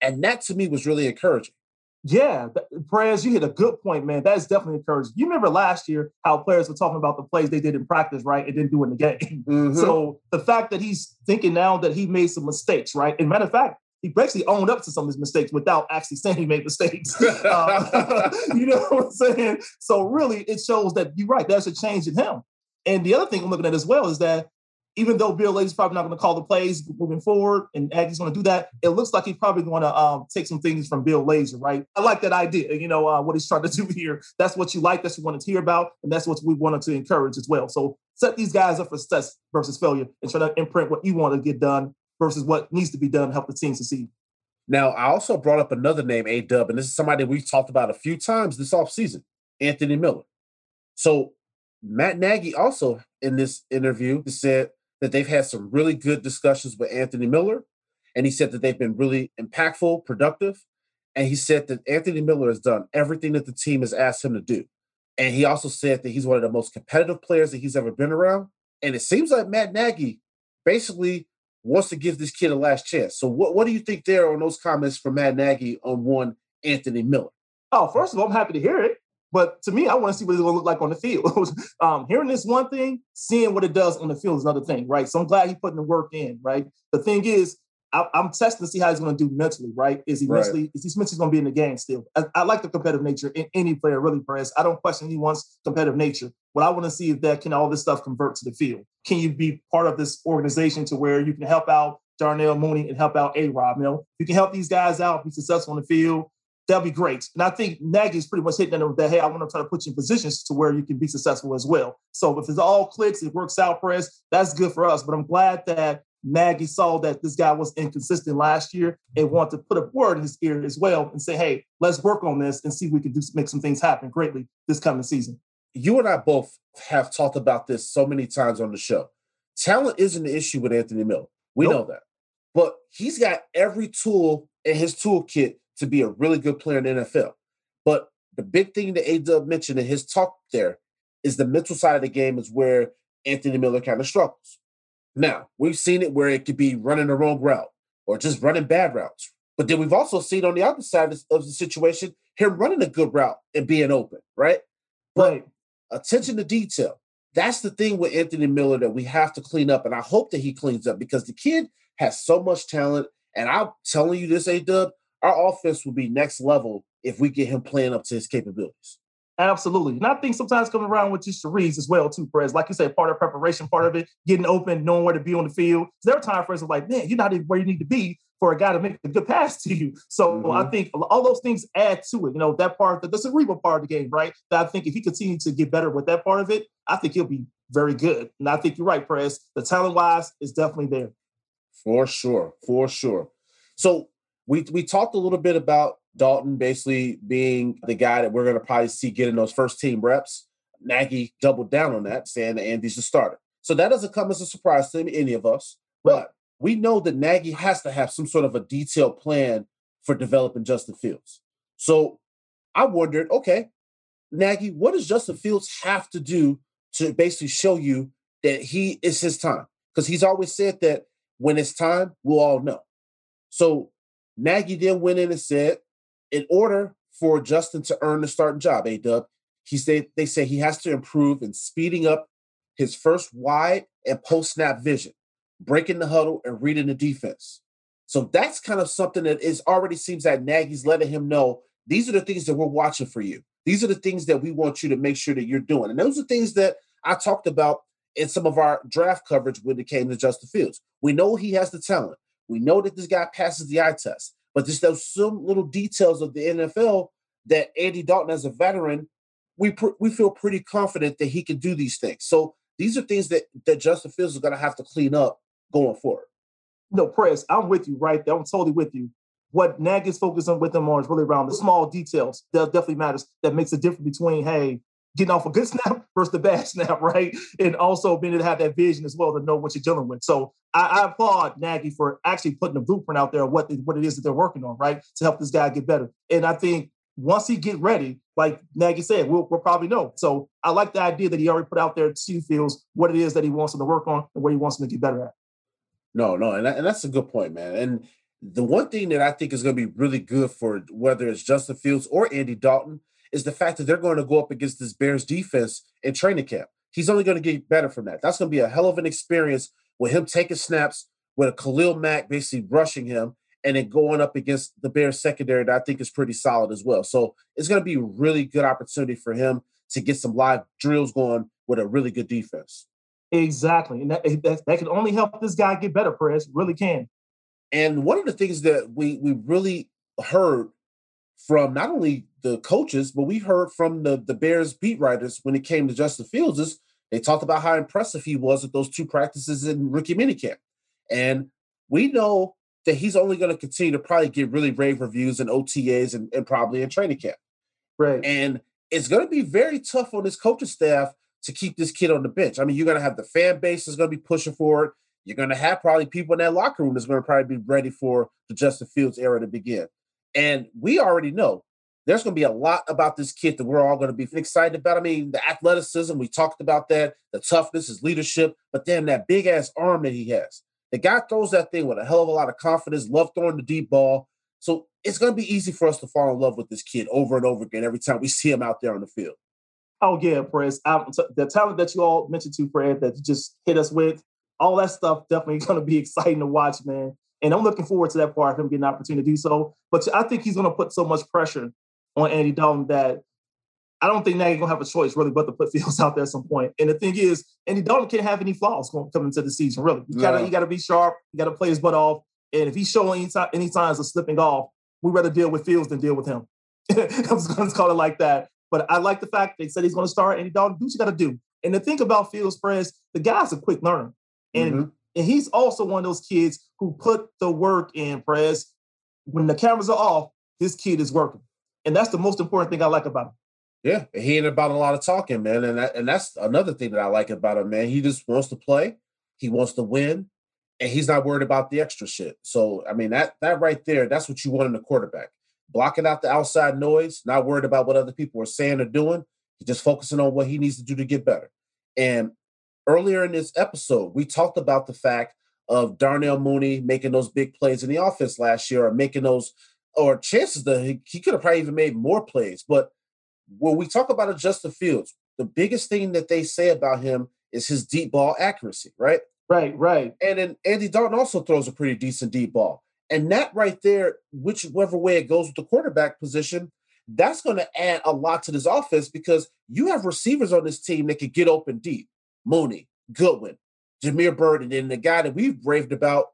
And that to me was really encouraging. Yeah, Prez. You hit a good point, man. That is definitely encouraging. You remember last year how players were talking about the plays they did in practice, right, and didn't do in the game. *laughs* Mm-hmm. So the fact that he's thinking now that he made some mistakes, right? And matter of fact, he basically owned up to some of his mistakes without actually saying he made mistakes. *laughs* uh, *laughs* you know what I'm saying? So really, it shows that you're right. There's a change in him. And the other thing I'm looking at as well is that even though Bill Lazor's probably not going to call the plays moving forward, and Nagy's going to do that, it looks like he's probably going to um, take some things from Bill Lazor, right? I like that idea. You know uh, what he's trying to do here. That's what you like. That's what you wanted to hear about, and that's what we wanted to encourage as well. So set these guys up for success versus failure, and try to imprint what you want to get done versus what needs to be done to help the team succeed. Now, I also brought up another name, A Dub, and this is somebody we've talked about a few times this offseason, Anthony Miller. So Matt Nagy also in this interview said that they've had some really good discussions with Anthony Miller. And he said that they've been really impactful, productive. And he said that Anthony Miller has done everything that the team has asked him to do. And he also said that he's one of the most competitive players that he's ever been around. And it seems like Matt Nagy basically wants to give this kid a last chance. So what, what do you think there on those comments from Matt Nagy on one Anthony Miller? Oh, first of all, I'm happy to hear it. But to me, I want to see what it's going to look like on the field. *laughs* um, hearing this one thing, seeing what it does on the field is another thing, right? So I'm glad he's putting the work in, right? The thing is, I, am testing to see how he's going to do mentally, right? Is he right. mentally, is he mentally going to be in the game still? I, I, like the competitive nature in any player, really, press. I don't question anyone's competitive nature. What I want to see is that can all this stuff convert to the field? Can you be part of this organization to where you can help out Darnell Mooney and help out A Rob? You know, you can help these guys out, be successful on the field that'll be great. And I think Nagy's pretty much hitting them that, hey, I want to try to put you in positions to where you can be successful as well. So if it's all clicks, it works out for us, that's good for us. But I'm glad that Nagy saw that this guy was inconsistent last year and want to put a word in his ear as well and say, hey, let's work on this and see if we can do make some things happen greatly this coming season. You and I both have talked about this so many times on the show. Talent isn't an issue with Anthony Miller. We nope. know that. But he's got every tool in his toolkit to be a really good player in the NFL. But the big thing that A dub mentioned in his talk there is the mental side of the game is where Anthony Miller kind of struggles. Now, we've seen it where it could be running the wrong route or just running bad routes. But then we've also seen on the other side of the situation him running a good route and being open, right? But attention to detail. That's the thing with Anthony Miller that we have to clean up. And I hope that he cleans up because the kid has so much talent. And I'm telling you this, A Dub, our offense will be next level if we get him playing up to his capabilities. Absolutely. And I think sometimes coming around with just the reads as well, too, Perez. Like you said, part of preparation, part of it, getting open, knowing where to be on the field. There are times Perez like, man, you're not even where you need to be for a guy to make a good pass to you. So mm-hmm. I think all those things add to it. You know, that part, the cerebral part of the game, right? That I think if he continues to get better with that part of it, I think he'll be very good. And I think you're right, Perez. The talent wise is definitely there. For sure. For sure. So we we talked a little bit about Dalton basically being the guy that we're going to probably see getting those first team reps. Nagy doubled down on that, saying that Andy's the starter. So that doesn't come as a surprise to any of us. But we know that Nagy has to have some sort of a detailed plan for developing Justin Fields. So I wondered, okay, Nagy, what does Justin Fields have to do to basically show you that he is his time? Because he's always said that when it's time, we'll all know. So Nagy then went in and said, in order for Justin to earn the starting job, A Dub, he said they say he has to improve in speeding up his first wide and post snap vision, breaking the huddle and reading the defense. So that's kind of something that is already seems that Nagy's letting him know these are the things that we're watching for you. These are the things that we want you to make sure that you're doing. And those are things that I talked about in some of our draft coverage when it came to Justin Fields. We know he has the talent. We know that this guy passes the eye test, but just those some little details of the NFL that Andy Dalton, as a veteran, we pr- we feel pretty confident that he can do these things. So these are things that that Justin Fields is going to have to clean up going forward. No, Press, I'm with you right there. I'm totally with you. What Nagy's focusing with them on is really around the small details. That definitely matters. That makes a difference between, hey, getting off a good *laughs* snap versus the bad snap, right? And also being able to have that vision as well to know what you're dealing with. So I, I applaud Nagy for actually putting the blueprint out there, of what what it is that they're working on, right, to help this guy get better. And I think once he get ready, like Nagy said, we'll, we'll probably know. So I like the idea that he already put out there to Fields what it is that he wants him to work on and what he wants him to get better at. No, no, and, that, and that's a good point, man. And the one thing that I think is going to be really good for whether it's Justin Fields or Andy Dalton is the fact that they're going to go up against this Bears defense in training camp. He's only going to get better from that. That's going to be a hell of an experience with him taking snaps with a Khalil Mack basically rushing him and then going up against the Bears secondary that I think is pretty solid as well. So it's going to be a really good opportunity for him to get some live drills going with a really good defense. Exactly. And that, that, that can only help this guy get better, Perez. Really can. And one of the things that we we really heard from not only the coaches, but we heard from the, the Bears beat writers when it came to Justin Fields is they talked about how impressive he was at those two practices in rookie minicamp. And we know that he's only going to continue to probably get really rave reviews and OTAs and, and probably in training camp. Right. And it's going to be very tough on this coaching staff to keep this kid on the bench. I mean, you're going to have the fan base is going to be pushing for it. You're going to have probably people in that locker room that's going to probably be ready for the Justin Fields era to begin. And we already know there's going to be a lot about this kid that we're all going to be excited about. I mean, the athleticism, we talked about that, the toughness, his leadership, but then that big ass arm that he has. The guy throws that thing with a hell of a lot of confidence, love throwing the deep ball. So it's going to be easy for us to fall in love with this kid over and over again every time we see him out there on the field. Oh yeah, Perez. the talent that you all mentioned to Fred that you just hit us with, all that stuff definitely *laughs* going to be exciting to watch, man. And I'm looking forward to that part of him getting an opportunity to do so. But I think he's going to put so much pressure on Andy Dalton that I don't think Nagy's gonna have a choice really but to put *laughs* Fields out there at some point. And the thing is, Andy Dalton can't have any flaws going coming into the season. Really, you gotta you gotta be sharp. You gotta play his butt off. And if he's showing any, any signs of slipping off, we'd rather deal with Fields than deal with him. *laughs* I was gonna call it like that. But I like the fact they said he's gonna start. Andy Dalton, do what you gotta do. And the thing about Fields, Press, the guy's a quick learner, and mm-hmm. And he's also one of those kids who put the work in. Press when the cameras are off, this kid is working. And that's the most important thing I like about him. Yeah, he ain't about a lot of talking, man, and that, and that's another thing that I like about him, man. He just wants to play, he wants to win, and he's not worried about the extra shit. So, I mean, that that right there, that's what you want in a quarterback. Blocking out the outside noise, not worried about what other people are saying or doing. Just focusing on what he needs to do to get better. And earlier in this episode, we talked about the fact of Darnell Mooney making those big plays in the offense last year, or making those or chances that he, he could have probably even made more plays. But when we talk about Justin Fields, the biggest thing that they say about him is his deep ball accuracy, right? Right, right. And then Andy Dalton also throws a pretty decent deep ball. And that right there, whichever way it goes with the quarterback position, that's going to add a lot to this offense because you have receivers on this team that can get open deep. Mooney, Goodwin, Damiere Byrd, and then the guy that we've raved about,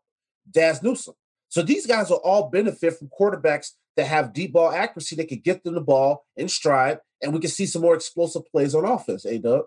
Dazz Newsome. So these guys will all benefit from quarterbacks that have deep ball accuracy that can get them the ball in stride, and we can see some more explosive plays on offense. A Dub.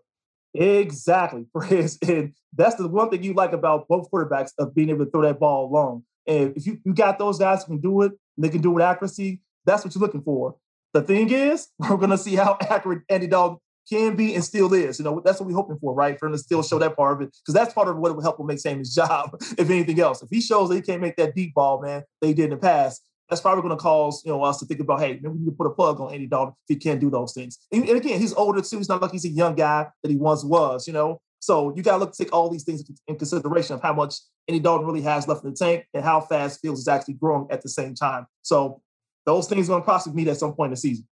Exactly, *laughs* and that's the one thing you like about both quarterbacks of being able to throw that ball long. And if you, you got those guys who can do it, they can do it with accuracy. That's what you're looking for. The thing is, *laughs* we're going to see how *laughs* accurate Andy Dalton can be and still is. You know, that's what we're hoping for, right? For him to still show that part of it, because that's part of what will help him make Sam *laughs* job, if anything else. If he shows that he can't make that deep ball, man, they did in the past, that's probably going to cause you know us to think about, hey, maybe we need to put a plug on Andy Dalton if he can't do those things. And, and again, he's older too. He's not like he's a young guy that he once was, you know. So you got to look take all these things in consideration of how much Andy Dalton really has left in the tank and how fast Fields is actually growing at the same time. So those things are going to possibly meet at some point in the season.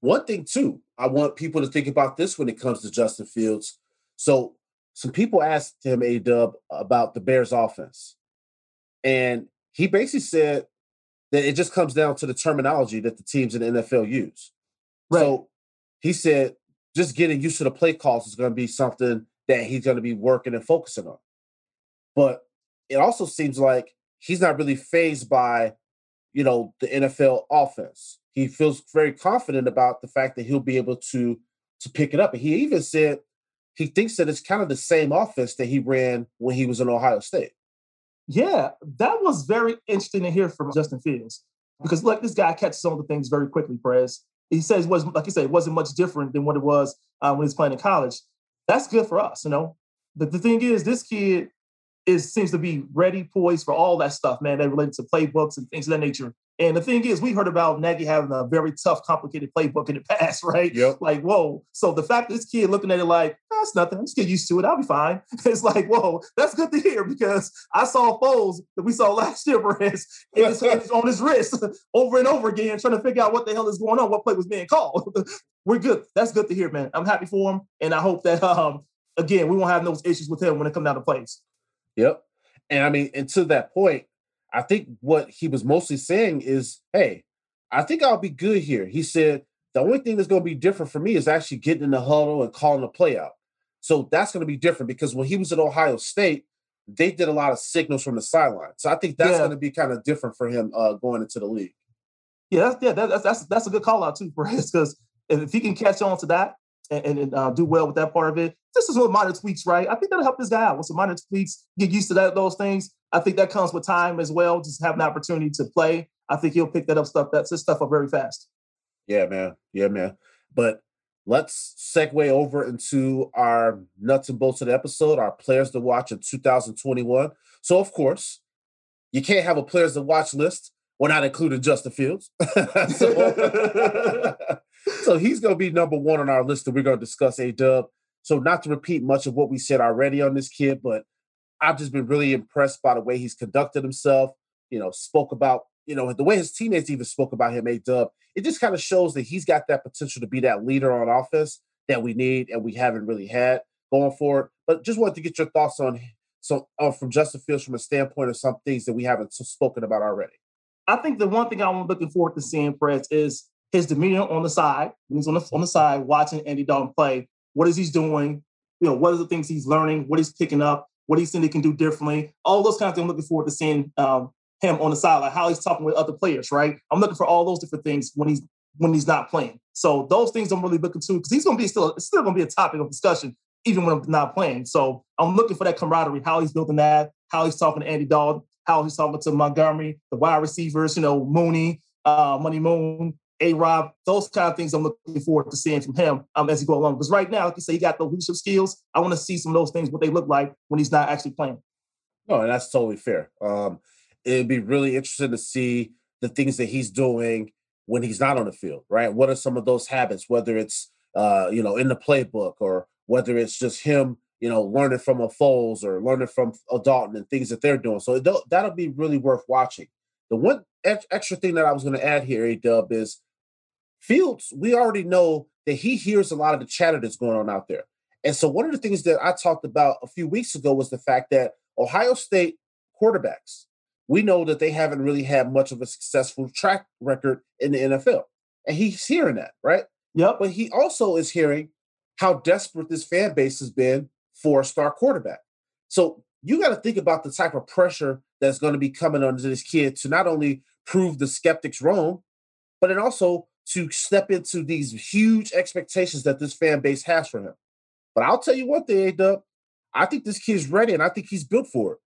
One thing too, I want people to think about this when it comes to Justin Fields. So some people asked him a dub about the Bears offense. And he basically said that it just comes down to the terminology that the teams in the NFL use. Right. So he said just getting used to the play calls is going to be something that he's going to be working and focusing on. But it also seems like he's not really phased by, you know, the NFL offense he feels very confident about the fact that he'll be able to to pick it up. And he even said he thinks that it's kind of the same offense that he ran when he was in Ohio State. Yeah, that was very interesting to hear from Justin Fields because like this guy catches on to things very quickly. Perez, he says was like you said, it wasn't much different than what it was uh, when he was playing in college. That's good for us, you know. But the thing is, this kid is seems to be ready, poised for all that stuff, man, that related to playbooks and things of that nature. And the thing is, we heard about Nagy having a very tough, complicated playbook in the *laughs* past, right? Yep. Like, whoa. So the fact that this kid looking at it like, that's nothing, I'm just get used to it, I'll be fine. *laughs* It's like, whoa, that's good to hear because I saw Foles that we saw *laughs* last year, Perez, on his wrist over and over again, trying to figure out what the hell is going on, what play was being called. We're good. That's good to hear, man. I'm happy for him. And I hope that, um, again, we won't have those issues with him when it comes down to plays. Yep. And I mean, and to that point, I think what he was mostly saying is, hey, I think I'll be good here. He said, the only thing that's going to be different for me is actually getting in the huddle and calling a play out. So that's going to be different because when he was at Ohio State, they did a lot of signals from the sideline. So I think that's Yeah. going to be kind of different for him uh, going into the league. Yeah, that's yeah, that, that's that's that's a good call out too, *laughs* Perez, because if, if he can catch on to that and, and, and, uh, do well with that part of it, this is what minor tweaks, right? I think that'll help this guy out with some minor tweaks, get used to that those things. I think that comes with time as well, just having the opportunity to play. I think he'll pick that up stuff that's his stuff up very fast. Yeah, man. Yeah, man. But let's segue over into our nuts and bolts of the episode, our players to watch in 2021. So, of course, you can't have a players to watch list. We're not including Justin Fields. *laughs* so, *laughs* so he's going to be number one on our list that we're going to discuss A Dub. So, not to repeat much of what we said already on this kid, but I've just been really impressed by the way he's conducted himself. You know, spoke about, you know, the way his teammates even spoke about him, A Dub. It just kind of shows that he's got that potential to be that leader on offense that we need and we haven't really had going forward. But just wanted to get your thoughts on so uh, from Justin Fields from a standpoint of some things that we haven't spoken about already. I think the one thing I'm looking forward to seeing, Perez, is his demeanor on the side. When he's on the on the side watching Andy Dalton play, what is he doing? You know, what are the things he's learning? What he's picking up? What he's saying he can do differently? All those kinds of things. I'm looking forward to seeing um, him on the side, like how he's talking with other players. Right? I'm looking for all those different things when he's when he's not playing. So those things I'm really looking to because he's going to be still it's still going to be a topic of discussion even when I'm not playing. So I'm looking for that camaraderie, how he's building that, how he's talking to Andy Dalton, how he's talking to Montgomery, the wide receivers, you know, Mooney, uh, Money Moon, A Rob, those kind of things I'm looking forward to seeing from him um, as he go along. Because right now, like you say, he got the leadership skills. I want to see some of those things, what they look like when he's not actually playing. No, and that's totally fair. Um, it'd be really interesting to see the things that he's doing when he's not on the field, right? What are some of those habits, whether it's uh, you know, in the playbook or whether it's just him, you know, learning from a Foles or learning from a Dalton and things that they're doing. So that'll be really worth watching. The one ex- extra thing that I was going to add here, A Dub, is Fields. We already know that he hears a lot of the chatter that's going on out there. And so one of the things that I talked about a few weeks ago was the fact that Ohio State quarterbacks, we know that they haven't really had much of a successful track record in the NFL. And he's hearing that, right? Yep. But he also is hearing how desperate this fan base has been for a star quarterback. So you got to think about the type of pressure that's going to be coming on this kid to not only prove the skeptics wrong, but then also to step into these huge expectations that this fan base has for him. But I'll tell you one thing, A-Dub, I think this kid's ready and I think he's built for it.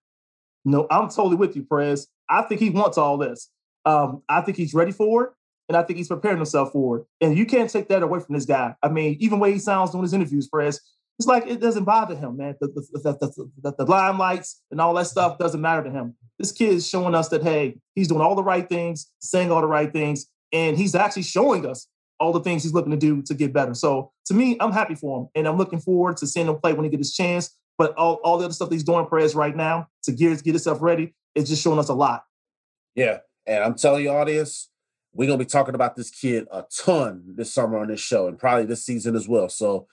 No, I'm totally with you, Perez. I think he wants all this. Um, I think he's ready for it, and I think he's preparing himself for it. And you can't take that away from this guy. I mean, even the way he sounds doing his interviews, Perez, it's like it doesn't bother him, man. The, the, the, the, limelights and all that stuff doesn't matter to him. This kid is showing us that, hey, he's doing all the right things, saying all the right things, and he's actually showing us all the things he's looking to do to get better. So to me, I'm happy for him, and I'm looking forward to seeing him play when he gets his chance. But all, all the other stuff he's doing, Perez, right now to get get himself ready, is just showing us a lot. Yeah. And I'm telling you, audience, we're to be talking about this kid a ton this summer on this show and probably this season as well. So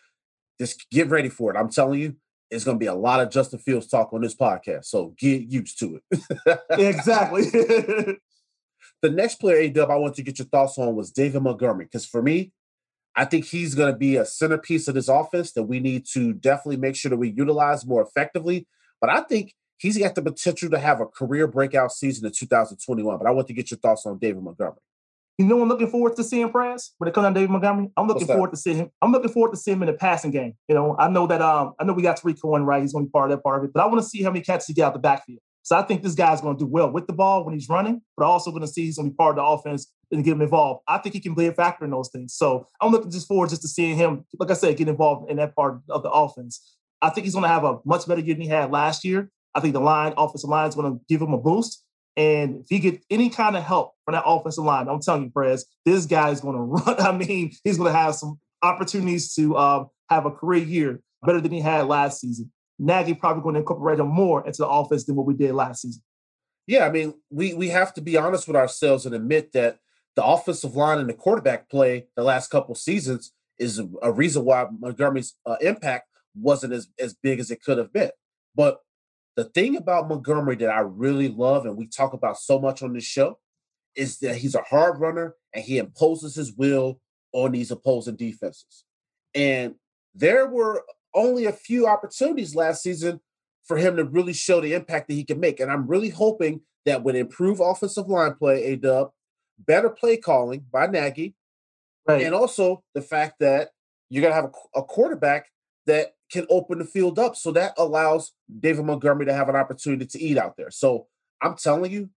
just get ready for it. I'm telling you, it's going to be a lot of Justin Fields talk on this podcast. So get used to it. exactly. *laughs* the next player, A Dub, I want to get your thoughts on was David Montgomery. Because for me, I think he's going to be a centerpiece of this offense that we need to definitely make sure that we utilize more effectively. But I think he's got the potential to have a career breakout season in 2021. But I want to get your thoughts on David Montgomery. You know, I'm looking forward to seeing Prez when it comes down to David Montgomery. I'm looking forward to seeing him. I'm looking forward to seeing him in the passing game. You know, I know that um, I know we got Tarik Cohen right. He's going to be part of that part of it, but I want to see how many catches he get out the backfield. So I think this guy's going to do well with the ball when he's running, but also going to see he's going to be part of the offense and get him involved. I think he can play a factor in those things. So I'm looking just forward just to seeing him, like I said, get involved in that part of the offense. I think he's going to have a much better year than he had last year. I think the line, offensive line, is going to give him a boost. And if he get any kind of help from that offensive line, I'm telling you, Perez, this guy is going *laughs* to run. I mean, he's going to have some opportunities to um, have a career year better than he had last season. Nagy probably going to incorporate him more into the offense than what we did last season. Yeah, I mean, we we have to be honest with ourselves and admit that the offensive line and the quarterback play the last couple seasons is a, reason why Montgomery's uh, impact wasn't as as big as it could have been. But the thing about Montgomery that I really love and we talk about so much on this show is that he's a hard runner and he imposes his will on these opposing defenses. And there were only a few opportunities last season for him to really show the impact that he can make. And I'm really hoping that with improved offensive line play, A dub, better play calling by Nagy, right. and also the fact that you're going to have a, a quarterback that can open the field up. So that allows David Montgomery to have an opportunity to eat out there. So I'm telling you,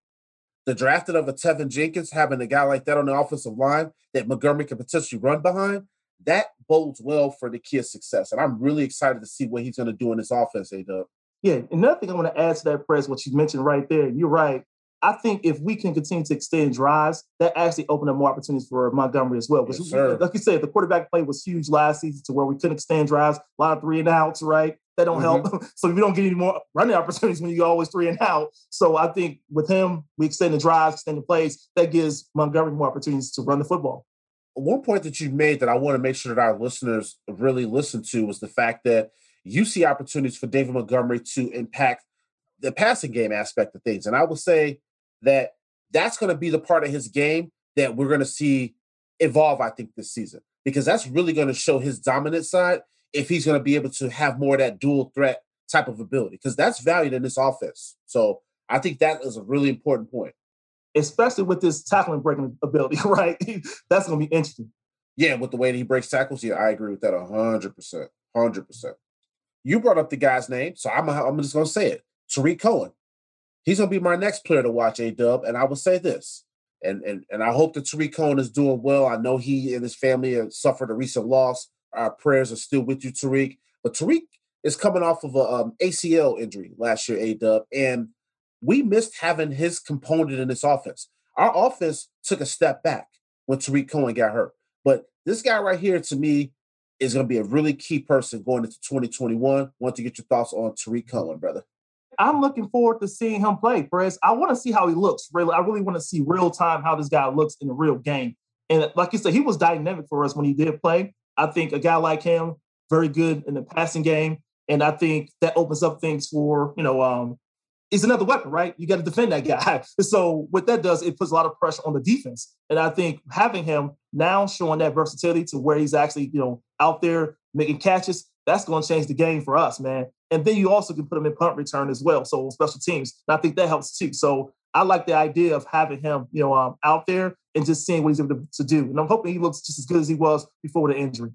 the drafting of a Teven Jenkins, having a guy like that on the offensive line that Montgomery can potentially run behind, that bodes well for the kid's success. And I'm really excited to see what he's going to do in this offense, A Dub. Yeah, another thing I want to add to that, press, what you mentioned right there, you're right. I think if we can continue to extend drives, that actually opened up more opportunities for Montgomery as well. Because, yes, like you said, the quarterback play was huge last season to where we couldn't extend drives, a lot of three and outs, right? That don't mm-hmm. help. *laughs* so we don't get any more running opportunities when you always three and out. So I think with him, we extend the drives, extend the plays. That gives Montgomery more opportunities to run the football. One point that you made that I want to make sure that our listeners really listen to was the fact that you see opportunities for David Montgomery to impact the passing game aspect of things. And I would say that that's going to be the part of his game that we're going to see evolve, I think, this season, because that's really going to show his dominant side if he's going to be able to have more of that dual threat type of ability, because that's valued in this offense. So I think that is a really important point. Especially with this tackling breaking ability, *laughs* right? that's going to be interesting. Yeah, with the way that he breaks tackles, yeah, I agree with that 100%. 100%. You brought up the guy's name, so I'm, I'm just going to say it. Tarik Cohen. He's to be my next player to watch, A Dub. And I will say this, and, and, and I hope that Tarik Cohen is doing well. I know he and his family have suffered a recent loss. Our prayers are still with you, Tarik. But Tarik is coming off of a um, ACL injury last year, A Dub. And we missed having his component in this offense. Our offense took a step back when Tarik Cohen got hurt. But this guy right here, to me, is going to be a really key person going into 2021. Want to get your thoughts on Tarik Cohen, brother? I'm looking forward to seeing him play, Perez. I want to see how he looks. Really, I really want to see real time how this guy looks in a real game. And like you said, he was dynamic for us when he did play. I think a guy like him, very good in the passing game, and I think that opens up things for you know, um, he's another weapon, right? You got to defend that *laughs* guy. so what that does, it puts a lot of pressure on the defense. And I think having him now showing that versatility to where he's actually you know out there making catches, that's going to change the game for us, man. And then you also can put him in punt return as well. So on special teams. And I think that helps too. So I like the idea of having him, you know, um, out there and just seeing what he's able to, to, do. And I'm hoping he looks just as good as he was before the injury.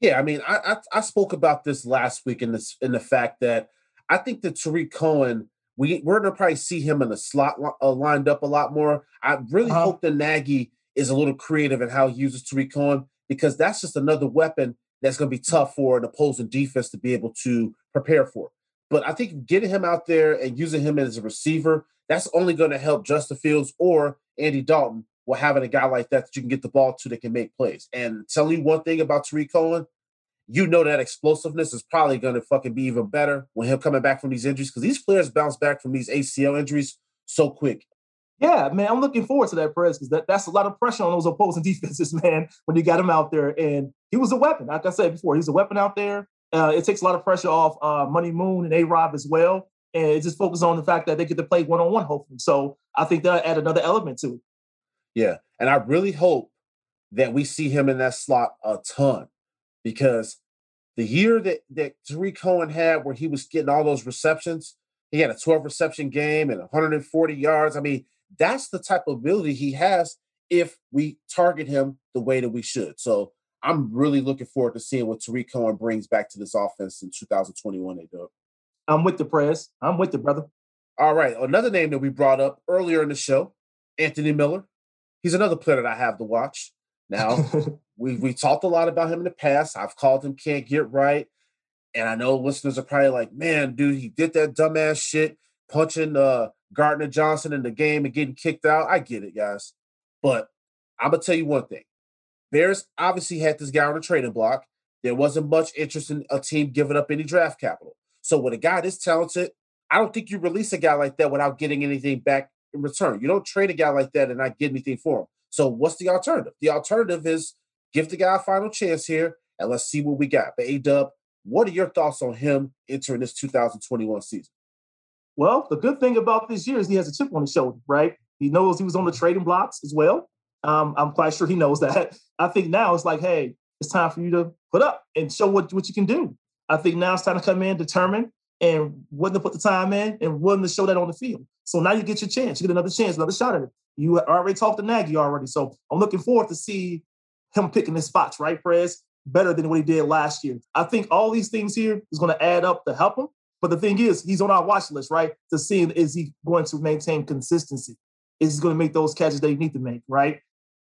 Yeah, I mean, I, I, I spoke about this last week in this in the fact that I think that Tarik Cohen, we we're gonna probably see him in the slot uh, lined up a lot more. I really uh-huh. hope that Nagy is a little creative in how he uses Tarik Cohen because that's just another weapon that's going to be tough for an opposing defense to be able to prepare for. But I think getting him out there and using him as a receiver, that's only going to help Justin Fields or Andy Dalton while having a guy like that that you can get the ball to that can make plays. And tell you one thing about Tarik Cohen, you know that explosiveness is probably going to fucking be even better when him coming back from these injuries because these players bounce back from these ACL injuries so quick. Yeah, man, I'm looking forward to that press because that, that's a lot of pressure on those opposing *laughs* defenses, man, when you got him out there. And he was a weapon. Like I said before, he's a weapon out there. Uh, it takes a lot of pressure off uh, Money Moon and A Rob as well. And it just focuses on the fact that they get to play one on one, hopefully. So I think that'll add another element to it. Yeah. And I really hope that we see him in that slot a ton because the year that, that Tarik Cohen had where he was getting all those receptions, he had a 12 reception game and 140 yards. I mean, that's the type of ability he has if we target him the way that we should. So I'm really looking forward to seeing what Tarik Cohen brings back to this offense in 2021. They do. I'm with the press. I'm with the brother. All right. Another name that we brought up earlier in the show, Anthony Miller. He's another player that I have to watch. Now, *laughs* we we talked a lot about him in the past. I've called him can't get right. And I know listeners are probably like, man, dude, he did that dumbass shit, punching uh Gardner Johnson in the game and getting kicked out. I get it, guys. But I'm gonna tell you one thing. Bears obviously had this guy on the trading block. There wasn't much interest in a team giving up any draft capital. So with a guy this talented, I don't think you release a guy like that without getting anything back in return. You don't trade a guy like that and not get anything for him. So what's the alternative? The alternative is give the guy a final chance here and let's see what we got. But A Dub, what are your thoughts on him entering this 2021 season? Well, the good thing about this year is he has a chip on his shoulder, right? He knows he was on the trading blocks as well. Um, I'm quite sure he knows *laughs* that. I think now it's like, hey, it's time for you to put up and show what, what you can do. I think now it's time to come in, determine, and willing to put the time in and willing to show that on the field. So now you get your chance. You get another chance, another shot at it. You already talked to Nagy already. So I'm looking forward to see him picking his spots, right, Prez? Better than what he did last year. I think all these things here is going to add up to help him. But the thing is, he's on our watch list, right? To see is he going to maintain consistency? Is he going to make those catches that he need to make, right?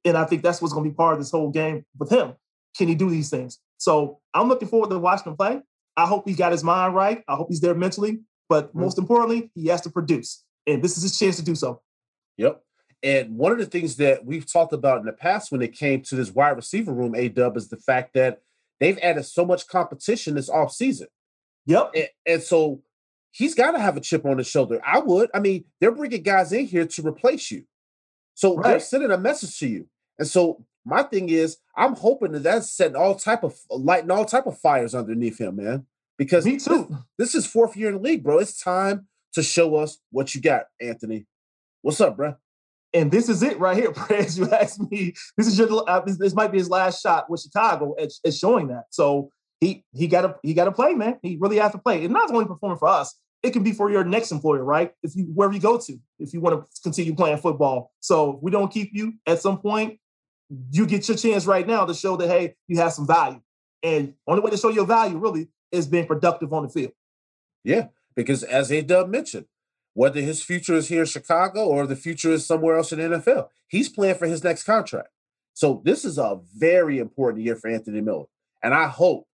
And I think that's what's going to be part of this whole game with him. Can he do these things? So I'm looking forward to watching him play. I hope he got his mind right. I hope he's there mentally. But mm-hmm. most importantly, he has to produce. And this is his chance to do so. Yep. And one of the things that we've talked about in the past when it came to this wide receiver room, A dub, is the fact that they've added so much competition this offseason. Yep. And, and so he's got to have a chip on his shoulder. I would. I mean, they're bringing guys in here to replace you. So right. they're sending a message to you. And so my thing is, I'm hoping that that's setting all type of lighting all type of fires underneath him, man. Because me too. This, this is fourth year in the league, bro. It's time to show us what you got, Anthony. What's up, bro? And this is it right here, *laughs* Prez. You asked me. This is your. Uh, this, this, might be his last shot with Chicago at, at showing that. So he he got to he got to play, man. He really has to play. And not only performing for us, it can be for your next employer, right? If you wherever you go to, if you want to continue playing football. So if we don't keep you at some point, you get your chance right now to show that hey, you have some value. And only way to show your value really is being productive on the field. Yeah, because as A Dub mentioned, whether his future is here in Chicago or the future is somewhere else in the NFL, he's playing for his next contract. So this is a very important year for Anthony Miller. And I hope,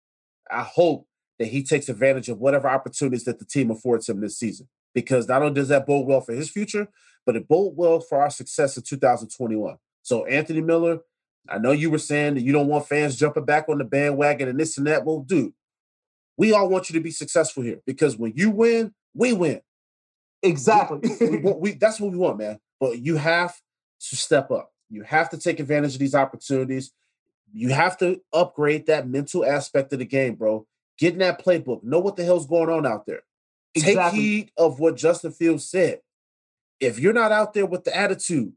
I hope that he takes advantage of whatever opportunities that the team affords him this season. Because not only does that bode well for his future, but it bode well for our success in 2021. So, Anthony Miller, I know you were saying that you don't want fans jumping back on the bandwagon and this and that. Well, dude, we all want you to be successful here because when you win, we win. Exactly. we, we, we, that's what we want, man. But you have to step up. You have to take advantage of these opportunities. You have to upgrade that mental aspect of the game, bro. Get in that playbook. Know what the hell's going on out there. Exactly. Take heed of what Justin Fields said. If you're not out there with the attitude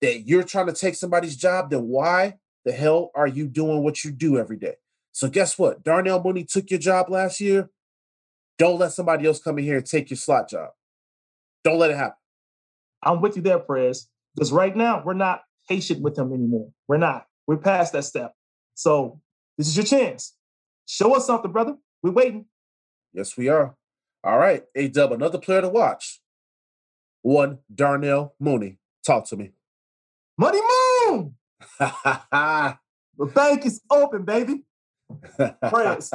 that you're trying to take somebody's job, then why the hell are you doing what you do every day? So guess what? Darnell Mooney took your job last year. Don't let somebody else come in here and take your slot job. Don't let it happen. I'm with you there, Prez. Because right now we're not patient with him anymore. We're not. We're past that step. So this is your chance. Show us something, brother. We're waiting. Yes, we are. All right. A dub, another player to watch. One, Darnell Mooney. Talk to me. Money Moon! *laughs* the bank is open, baby. Prez,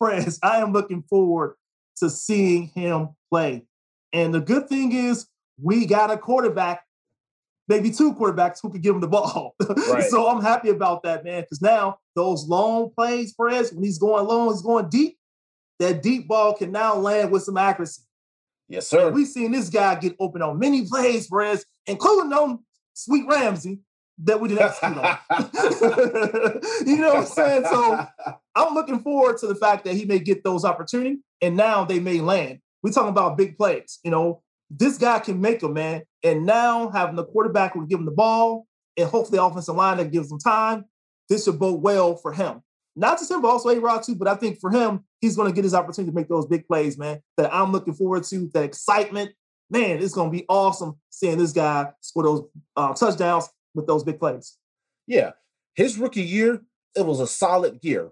Prez, *laughs* *laughs* I am looking forward to seeing him play. And the good thing is, we got a quarterback, maybe two quarterbacks who could give him the ball. *laughs* Right. so I'm happy about that, man. Because now those long plays, Perez, when he's going long, he's going deep. That deep ball can now land with some accuracy. Yes, sir. And we've seen this guy get open on many plays, Perez, including on Sweet Ramsey that we didn't execute on. *laughs* you know what I'm saying? So I'm looking forward to the fact that he may get those opportunities and now they may land. We're talking about big plays. You know, this guy can make them, man. And now having the quarterback will give him the ball and hopefully the offensive line that gives him time, this should bode well for him. Not just him, but also A-Rob too. But I think for him, he's going to get his opportunity to make those big plays, man, that I'm looking forward to, that excitement. Man, it's going to be awesome seeing this guy score those uh, touchdowns with those big plays. Yeah. His rookie year, it was a solid year.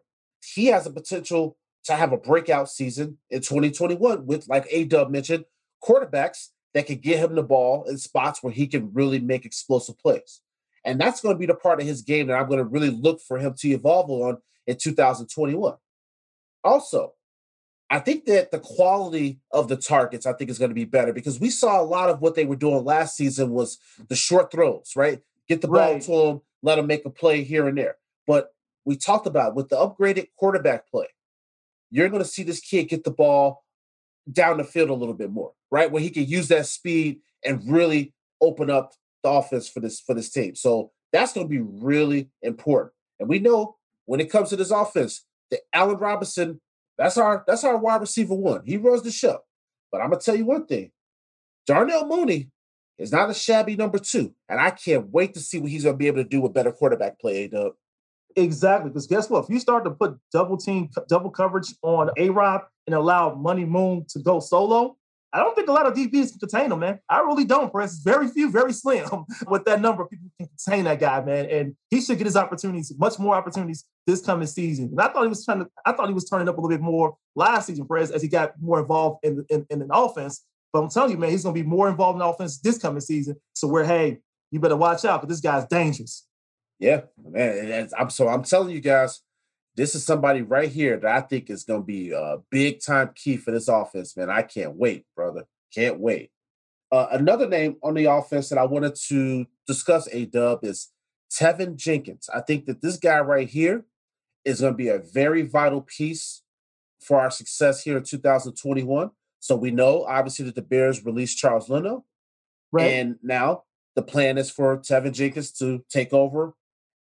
He has the potential to have a breakout season in 2021 with, like A Dub mentioned, quarterbacks that can get him the ball in spots where he can really make explosive plays. And that's going to be the part of his game that I'm going to really look for him to evolve on in 2021. Also, I think that the quality of the targets I think is going to be better because we saw a lot of what they were doing last season was the short throws, right? Get the ball right. to him, let him make a play here and there. But we talked about with the upgraded quarterback play, you're going to see this kid get the ball down the field a little bit more, right? Where he can use that speed and really open up the offense for this for this team. So that's going to be really important. And we know when it comes to this offense, that Allen Robinson, that's our that's our wide receiver one. He runs the show. But I'm gonna tell you one thing: Darnell Mooney is not a shabby number two, and I can't wait to see what he's gonna be able to do with better quarterback play. Dub. Exactly, because guess what? If you start to put double team, double coverage on A Rob and allow Money Moon to go solo, I don't think a lot of DBs can contain him, man. I really don't, Press. Very few, very slim *laughs* with that number. Of people can contain that guy, man. And he should get his opportunities, much more opportunities this coming season. And I thought he was trying to, I thought he was turning up a little bit more last season, Press, as he got more involved in, in, in an offense. But I'm telling you, man, he's going to be more involved in offense this coming season. So we're, hey, you better watch out because this guy's dangerous. Yeah, man. I'm so I'm telling you guys, this is somebody right here that I think is going to be a big time key for this offense, man. I can't wait, brother. Can't wait. Uh, another name on the offense that I wanted to discuss, a dub, is Teven Jenkins. I think that this guy right here is going to be a very vital piece for our success here in 2021. So we know, obviously, that the Bears released Charles Leno. Right. And now the plan is for Teven Jenkins to take over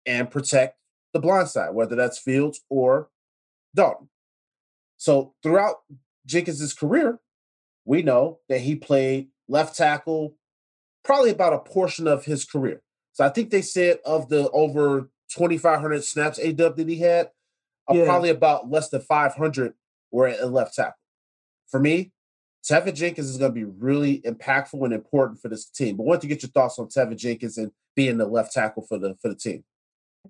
and protect the blind side, whether that's Fields or Dalton. So throughout Jenkins' career, we know that he played left tackle probably about a portion of his career. So I think they said of the over 2,500 snaps AW that he had, uh, yeah. probably about less than 500 were at left tackle. For me, Teven Jenkins is going to be really impactful and important for this team. But I want to get your thoughts on Teven Jenkins and being the left tackle for the for the team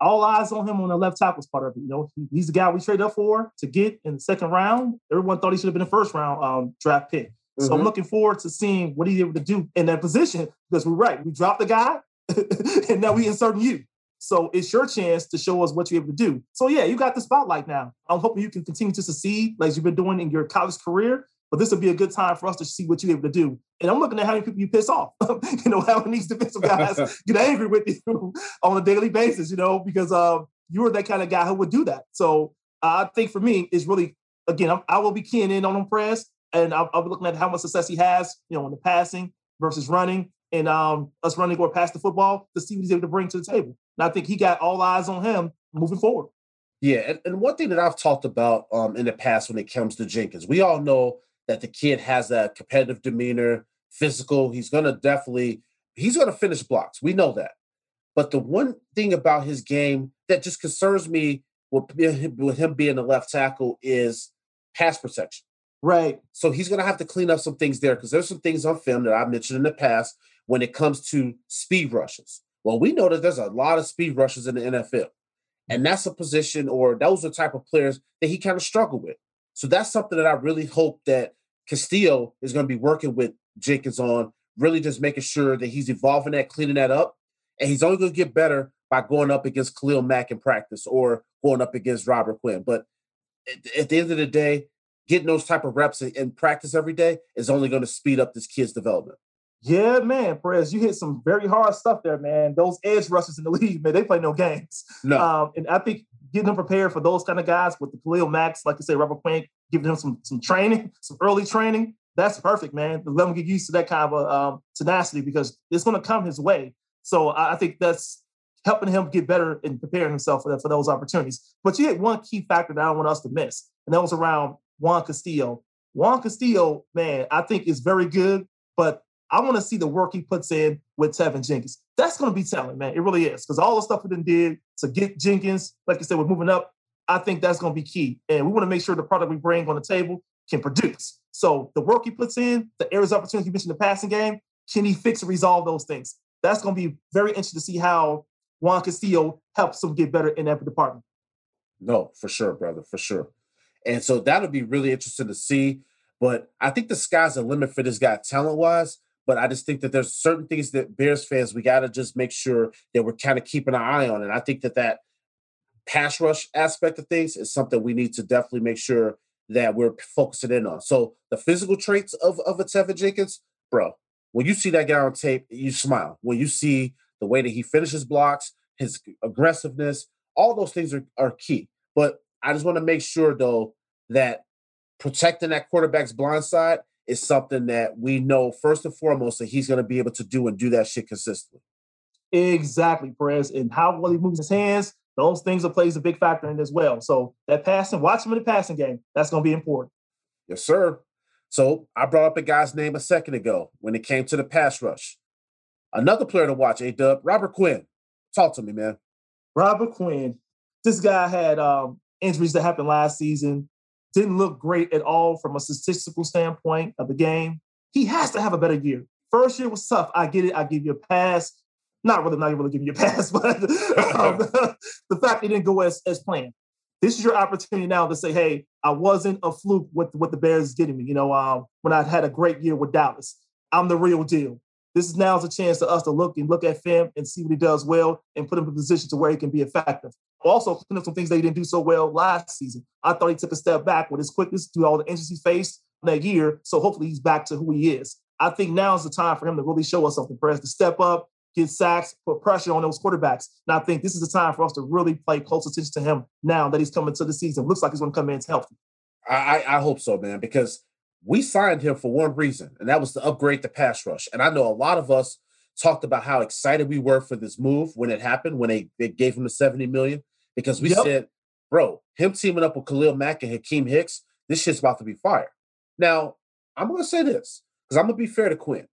all eyes on him on the left tackle part of it. You know, he's the guy we traded up for to get in the second round. Everyone thought he should have been a first round um, draft pick. So mm-hmm. I'm looking forward to seeing what he's able to do in that position because we're right. We dropped the guy *laughs* and now we inserting you. So it's your chance to show us what you're able to do. So yeah, you got the spotlight now. I'm hoping you can continue to succeed like you've been doing in your college career. But this will be a good time for us to see what you're able to do. And I'm looking at how many people you piss off. *laughs* you know, how many defensive *laughs* guys get angry with you *laughs* on a daily basis, you know, because um, you're that kind of guy who would do that. So uh, I think for me, it's really, again, I'm, i will be keying in on him press. And I'll, I'll, be looking at how much success he has, you know, in the passing versus running and um, us running or pass the football to see what he's able to bring to the table. And I think he got all eyes on him moving forward. Yeah, and, and one thing that I've talked about um, in the past when it comes to Jenkins, we all know that the kid has a competitive demeanor, physical. He's going to definitely he's going to finish blocks. We know that. But the one thing about his game that just concerns me with, with him being a left tackle is pass protection. Right. So he's going to have to clean up some things there because there's some things on film that I mentioned in the past when it comes to speed rushes. Well, we know that there's a lot of speed rushes in the NFL. And that's a position or those are the type of players that he kind of struggled with. So that's something that I really hope that Castillo is going to be working with Jenkins on, really just making sure that he's evolving that, cleaning that up. And he's only going to get better by going up against Khalil Mack in practice or going up against Robert Quinn. But at, at the end of the day, getting those type of reps in, in practice every day is only going to speed up this kid's development. Yeah, man, Perez, you hit some very hard stuff there, man. Those edge rushers in the *laughs* league, man, they play no games. No. Um, and I think getting them prepared for those kind of guys with the Khalil Macks, like you say, Robert Quinn, giving him some some training, *laughs* some early training. That's perfect, man. Let him get used to that kind of um, tenacity because it's going to come his way. So I think that's helping him get better and preparing himself for that, for those opportunities. But you hit one key factor that I don't want us to miss, and that was around Juan Castillo. Juan Castillo, man, I think is very good, but I want to see the work he puts in with Teven Jenkins. That's going to be telling, man. It really is. Because all the stuff we did to get Jenkins, like I said, we're moving up. I think that's going to be key. And we want to make sure the product we bring on the table can produce. So the work he puts in, the areas of opportunity you mentioned the passing game, can he fix and resolve those things? That's going to be very interesting to see how Juan Castillo helps him get better in that department. No, for sure, brother, for sure. And so that'll be really interesting to see. But I think the sky's the limit for this guy talent wise. But I just think that there's certain things that Bears fans we got to just make sure that we're kind of keeping an eye on. And I think that that pass rush aspect of things is something we need to definitely make sure that we're focusing in on. So the physical traits of of a Teven Jenkins, bro. When you see that guy on tape, you smile. When you see the way that he finishes blocks, his aggressiveness, all those things are, are key. But I just want to make sure though that protecting that quarterback's blind side is something that we know first and foremost that he's going to be able to do and do that shit consistently. Exactly, Perez. And how well he moves his hands, those things are plays a big factor in as well. So that passing, watch him in the passing game. That's going to be important. Yes, sir. So I brought up a guy's name a second ago when it came to the pass rush. Another player to watch, A Dub, Robert Quinn. Talk to me, man. Robert Quinn. This guy had um, injuries that happened last season. Didn't look great at all from a statistical standpoint of the game. He has to have a better year. First year was tough. I get it. I give you a pass. Not really, not really giving you a *laughs* pass, but um, *laughs* *laughs* the fact it didn't go as, as planned. This is your opportunity now to say, hey, I wasn't a fluke with what the Bears getting me. You know, um, when I had a great year with Dallas, I'm the real deal. This is now a chance for us to look and look at film and see what he does well and put him in a position to where he can be effective. Also, clean up some things that he didn't do so well last season. I thought he took a step back with his quickness through all the injuries he faced that year. So hopefully he's back to who he is. I think now is the time for him to really show us something, Prez, to step up, get sacks, put pressure on those quarterbacks. And I think this is the time for us to really play close attention to him now that he's coming to the season. Looks like he's going to come in healthy. I, I hope so, man, because we signed him for one reason, and that was to upgrade the pass rush. And I know a lot of us talked about how excited we were for this move when it happened, when they, they gave him the 70 million, because we yep. said, bro, him teaming up with Khalil Mack and Akiem Hicks, this shit's about to be fire. Now, I'm going to say this because I'm going to be fair to Quinn.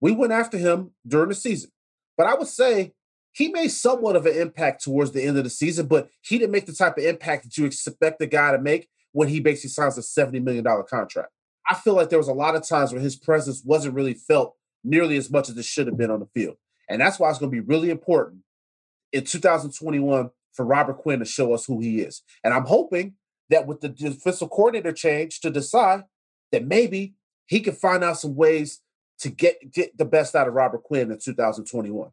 We went after him during the season, but I would say he made somewhat of an impact towards the end of the season, but he didn't make the type of impact that you expect the guy to make when he basically signs a $70 million contract. I feel like there was a lot of times where his presence wasn't really felt nearly as much as it should have been on the field. And that's why it's going to be really important in 2021 for Robert Quinn to show us who he is. And I'm hoping that with the defensive coordinator change to Desai that maybe he can find out some ways to get get the best out of Robert Quinn in 2021.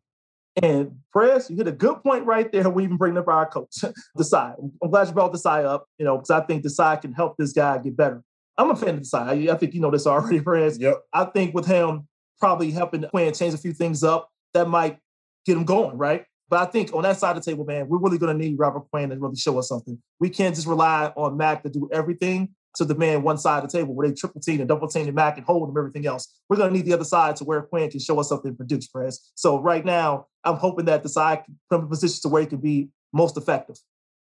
And Prez, you hit a good point right there. We even bring up our coach, *laughs* Desai. I'm glad you brought Desai up, you know, because I think Desai can help this guy get better. I'm a fan of Desai. I think you know this already, *laughs* Prez. Yep. I think with him, probably helping Quinn change a few things up that might get him going, right? But I think on that side of the table, man, we're really going to need Robert Quinn to really show us something. We can't just rely on Mack to do everything to demand one side of the table where they triple team and double team and Mack and hold him everything else. We're going to need the other side to where Quinn can show us something and produce, Prez. So right now, I'm hoping that Desai can come in position to where he can be most effective.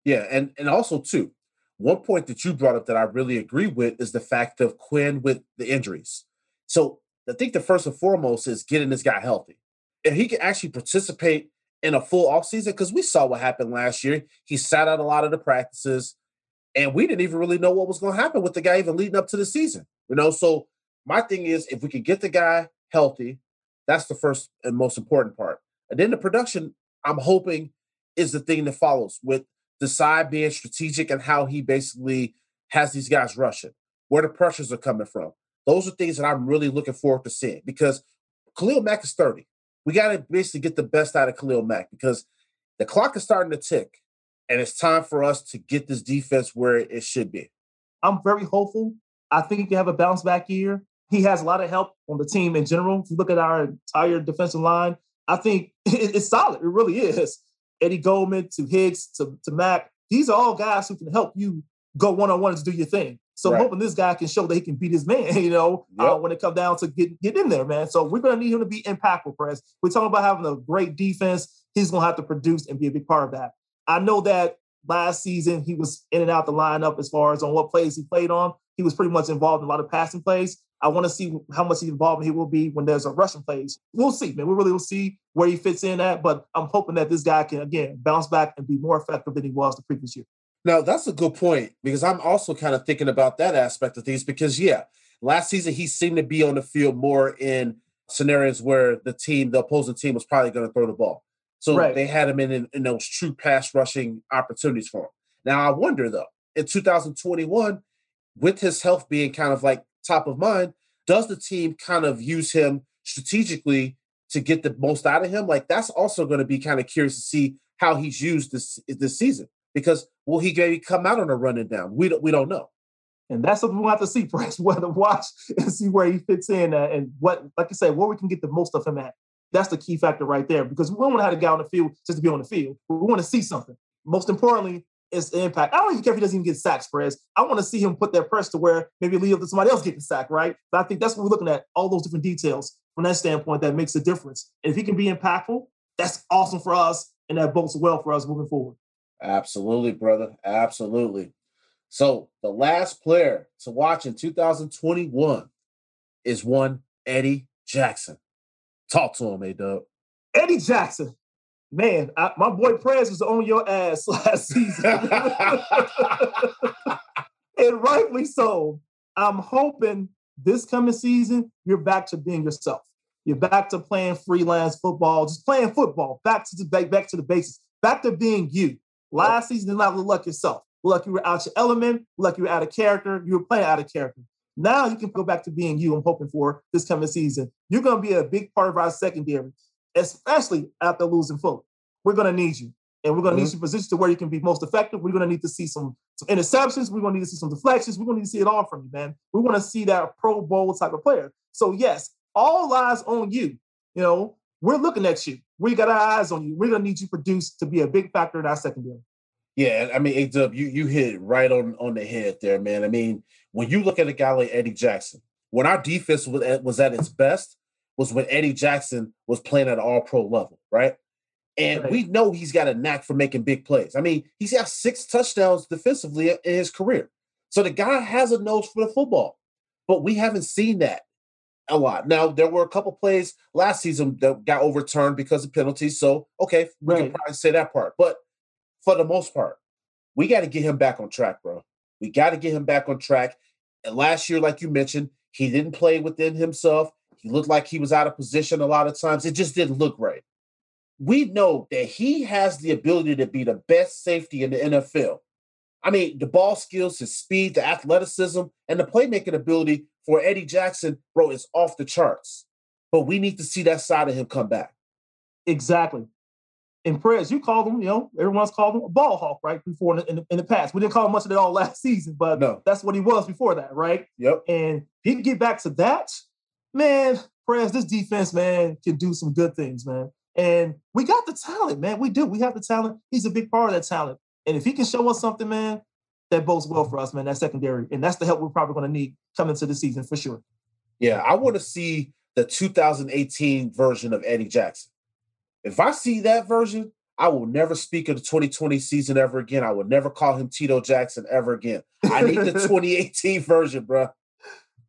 Yeah, and and also too, one point that you brought up that I really agree with is the fact of Quinn with the injuries. So I think the first and foremost is getting this guy healthy. If he can actually participate in a full offseason, because we saw what happened last year. He sat out a lot of the practices, and we didn't even really know what was going to happen with the guy even leading up to the season. You know, so my thing is if we can get the guy healthy, that's the first and most important part. And then the production, I'm hoping, is the thing that follows with Desai being strategic and how he basically has these guys rushing, where the pressures are coming from. Those are things that I'm really looking forward to seeing because Khalil Mack is 30. We got to basically get the best out of Khalil Mack because the clock is starting to tick and it's time for us to get this defense where it should be. I'm very hopeful. I think he can have a bounce back year. He has a lot of help on the team in general. If you look at our entire defensive line, I think *laughs* it's solid. It really is. Eddie Goldman to Hicks to, to Mack, these are all guys who can help you go one on one to do your thing. So right. I'm hoping this guy can show that he can beat his man, *laughs* you know, uh, yep. uh, when it comes down to get, get in there, man. So we're going to need him to be impactful, Prez. We're talking about having a great defense. He's going to have to produce and be a big part of that. I know that last season he was in and out the lineup as far as on what plays he played on. He was pretty much involved in a lot of passing plays. I want to see how much involved he will be when there's a rushing plays. We'll see, man. We really will see where he fits in at. But I'm hoping that this guy can again bounce back and be more effective than he was the previous year. Now, that's a good point because I'm also kind of thinking about that aspect of things because, yeah, last season he seemed to be on the field more in scenarios where the team, the opposing team, was probably going to throw the ball. So right. they had him in, in, in those true pass rushing opportunities for him. Now, I wonder though, in 2021, with his health being kind of like top of mind, does the team kind of use him strategically to get the most out of him? Like that's also going to be kind of curious to see how he's used this this season because will he maybe come out on a running down? We don't we don't know. And that's something we'll have to see, *laughs* have to watch and see where he fits in at and what, like I said, where we can get the most of him at. That's the key factor right there because we don't want to have to get on the field just to be on the field. We want to see something. Most importantly, is the impact. I don't even care if he doesn't even get sacks, Prez. I want to see him put that press to where maybe leave up to somebody else getting sacked, right? But I think that's what we're looking at, all those different details from that standpoint that makes a difference. And if he can be impactful, that's awesome for us and that bodes well for us moving forward. Absolutely, brother. Absolutely. So the last player to watch in 2021 is one Eddie Jackson. Talk to him, A Dub. Eddie Jackson. Man, I, my boy Prez was on your ass *laughs* last season. *laughs* and rightly so. I'm hoping this coming season, you're back to being yourself. You're back to playing freelance football, just playing football, back to the back, back to the basics, back to being you. Last season did not look like yourself. Look like you were out your element, look like you were out of character, you were playing out of character. Now you can go back to being you. I'm hoping for this coming season. You're going to be a big part of our secondary, especially after losing Fuller. We're going to need you, and we're going to mm-hmm. need you positioned to where you can be most effective. We're going to need to see some, some interceptions. We're going to need to see some deflections. We're going to need to see it all from you, man. We want to see that Pro Bowl type of player. So yes, all eyes on you. You know, we're looking at you. We got our eyes on you. We're going to need you produced to be a big factor in our secondary. Yeah, I mean, A Dub, you you hit right on on the head there, man. I mean, when you look at a guy like Eddie Jackson, when our defense was at, was at its best, was when Eddie Jackson was playing at all pro level, right? And right. we know he's got a knack for making big plays. I mean, he's got six touchdowns defensively in his career. So the guy has a nose for the football, but we haven't seen that a lot. Now, there were a couple plays last season that got overturned because of penalties. So, okay, we right. can probably say that part. But for the most part. We got to get him back on track, bro. We got to get him back on track. And last year, like you mentioned, he didn't play within himself. He looked like he was out of position a lot of times. It just didn't look right. We know that he has the ability to be the best safety in the NFL. I mean, the ball skills, his speed, the athleticism, and the playmaking ability for Eddie Jackson, bro, is off the charts. But we need to see that side of him come back. Exactly in Prez, you called him, you know, everyone's called him a ball hawk, right? Before in the, in the, in the past. We didn't call him much of it all *laughs* last season, but no. that's what he was before that, right? Yep. And he can get back to that, man, Prez, this defense, man, can do some good things, man. And we got the talent, man. We do. We have the talent. He's a big part of that talent. And if he can show us something, man, that bodes well for us, man, that secondary. And that's the help we're probably going to need coming to the season for sure. Yeah, I want to see the 2018 version of Eddie Jackson. If I see that version, I will never speak of the 2020 season ever again. I will never call him Tito Jackson ever again. I need the *laughs* 2018 version, bro.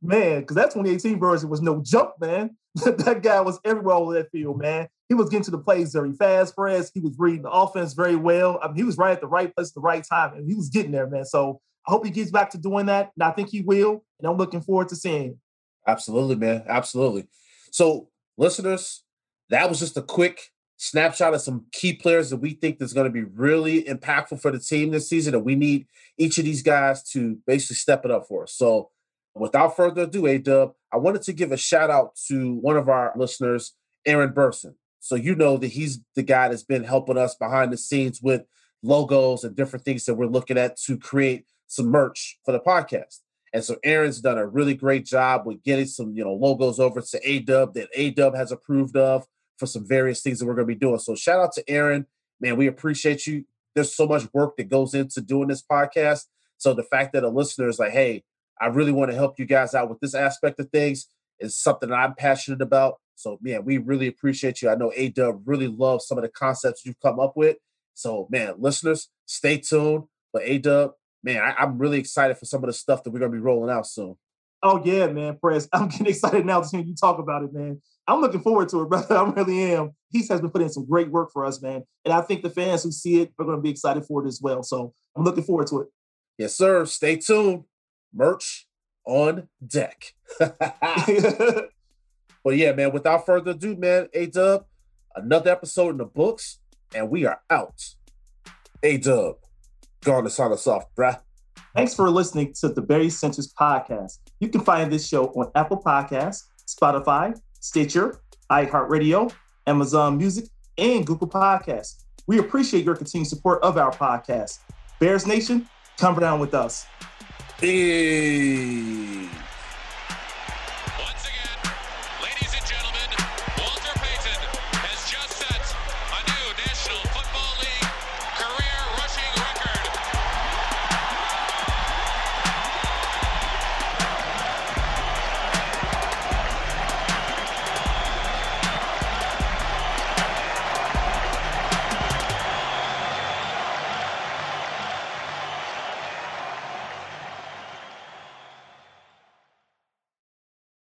Man, because that 2018 version was no jump, man. *laughs* that guy was everywhere over that field, man. He was getting to the plays very fast us. He was reading the offense very well. I mean, he was right at the right place at the right time, and he was getting there, man. So I hope he gets back to doing that, and I think he will. And I'm looking forward to seeing. Absolutely, man. Absolutely. So, listeners, that was just a quick snapshot of some key players that we think is going to be really impactful for the team this season, and we need each of these guys to basically step it up for us. So, without further ado, A Dub, I wanted to give a shout out to one of our listeners, Aaron Burson. So you know that he's the guy that's been helping us behind the scenes with logos and different things that we're looking at to create some merch for the podcast. And so Aaron's done a really great job with getting some, you know, logos over to A Dub that A Dub has approved of for some various things that we're going to be doing. So shout out to Aaron, man. We appreciate you. There's so much work that goes into doing this podcast. So the fact that a listener is like, hey, I really want to help you guys out with this aspect of things It's something that I'm passionate about. So man, we really appreciate you. I know A Dub really loves some of the concepts you've come up with. So man, listeners, stay tuned. But A Dub, man, I, I'm really excited for some of the stuff that we're gonna be rolling out soon. Oh yeah, man, Prez. *laughs* I'm getting excited now to hear you talk about it, man. I'm looking forward to it, *laughs* brother. I really am. He has been putting in some great work for us, man. And I think the fans who see it are going to be excited for it as well. So I'm looking forward to it. Yes, sir. Stay tuned. Merch on deck. *laughs* but yeah, man, without further ado, man, A Dub, another episode in the books, and we are out. A Dub, going to sign us off, bruh. Thanks for listening to the Barry Centers podcast. You can find this show on Apple Podcasts, Spotify, Stitcher, iHeartRadio, Amazon Music, and Google Podcasts. We appreciate your continued support of our podcast. Bears Nation, come down with us. E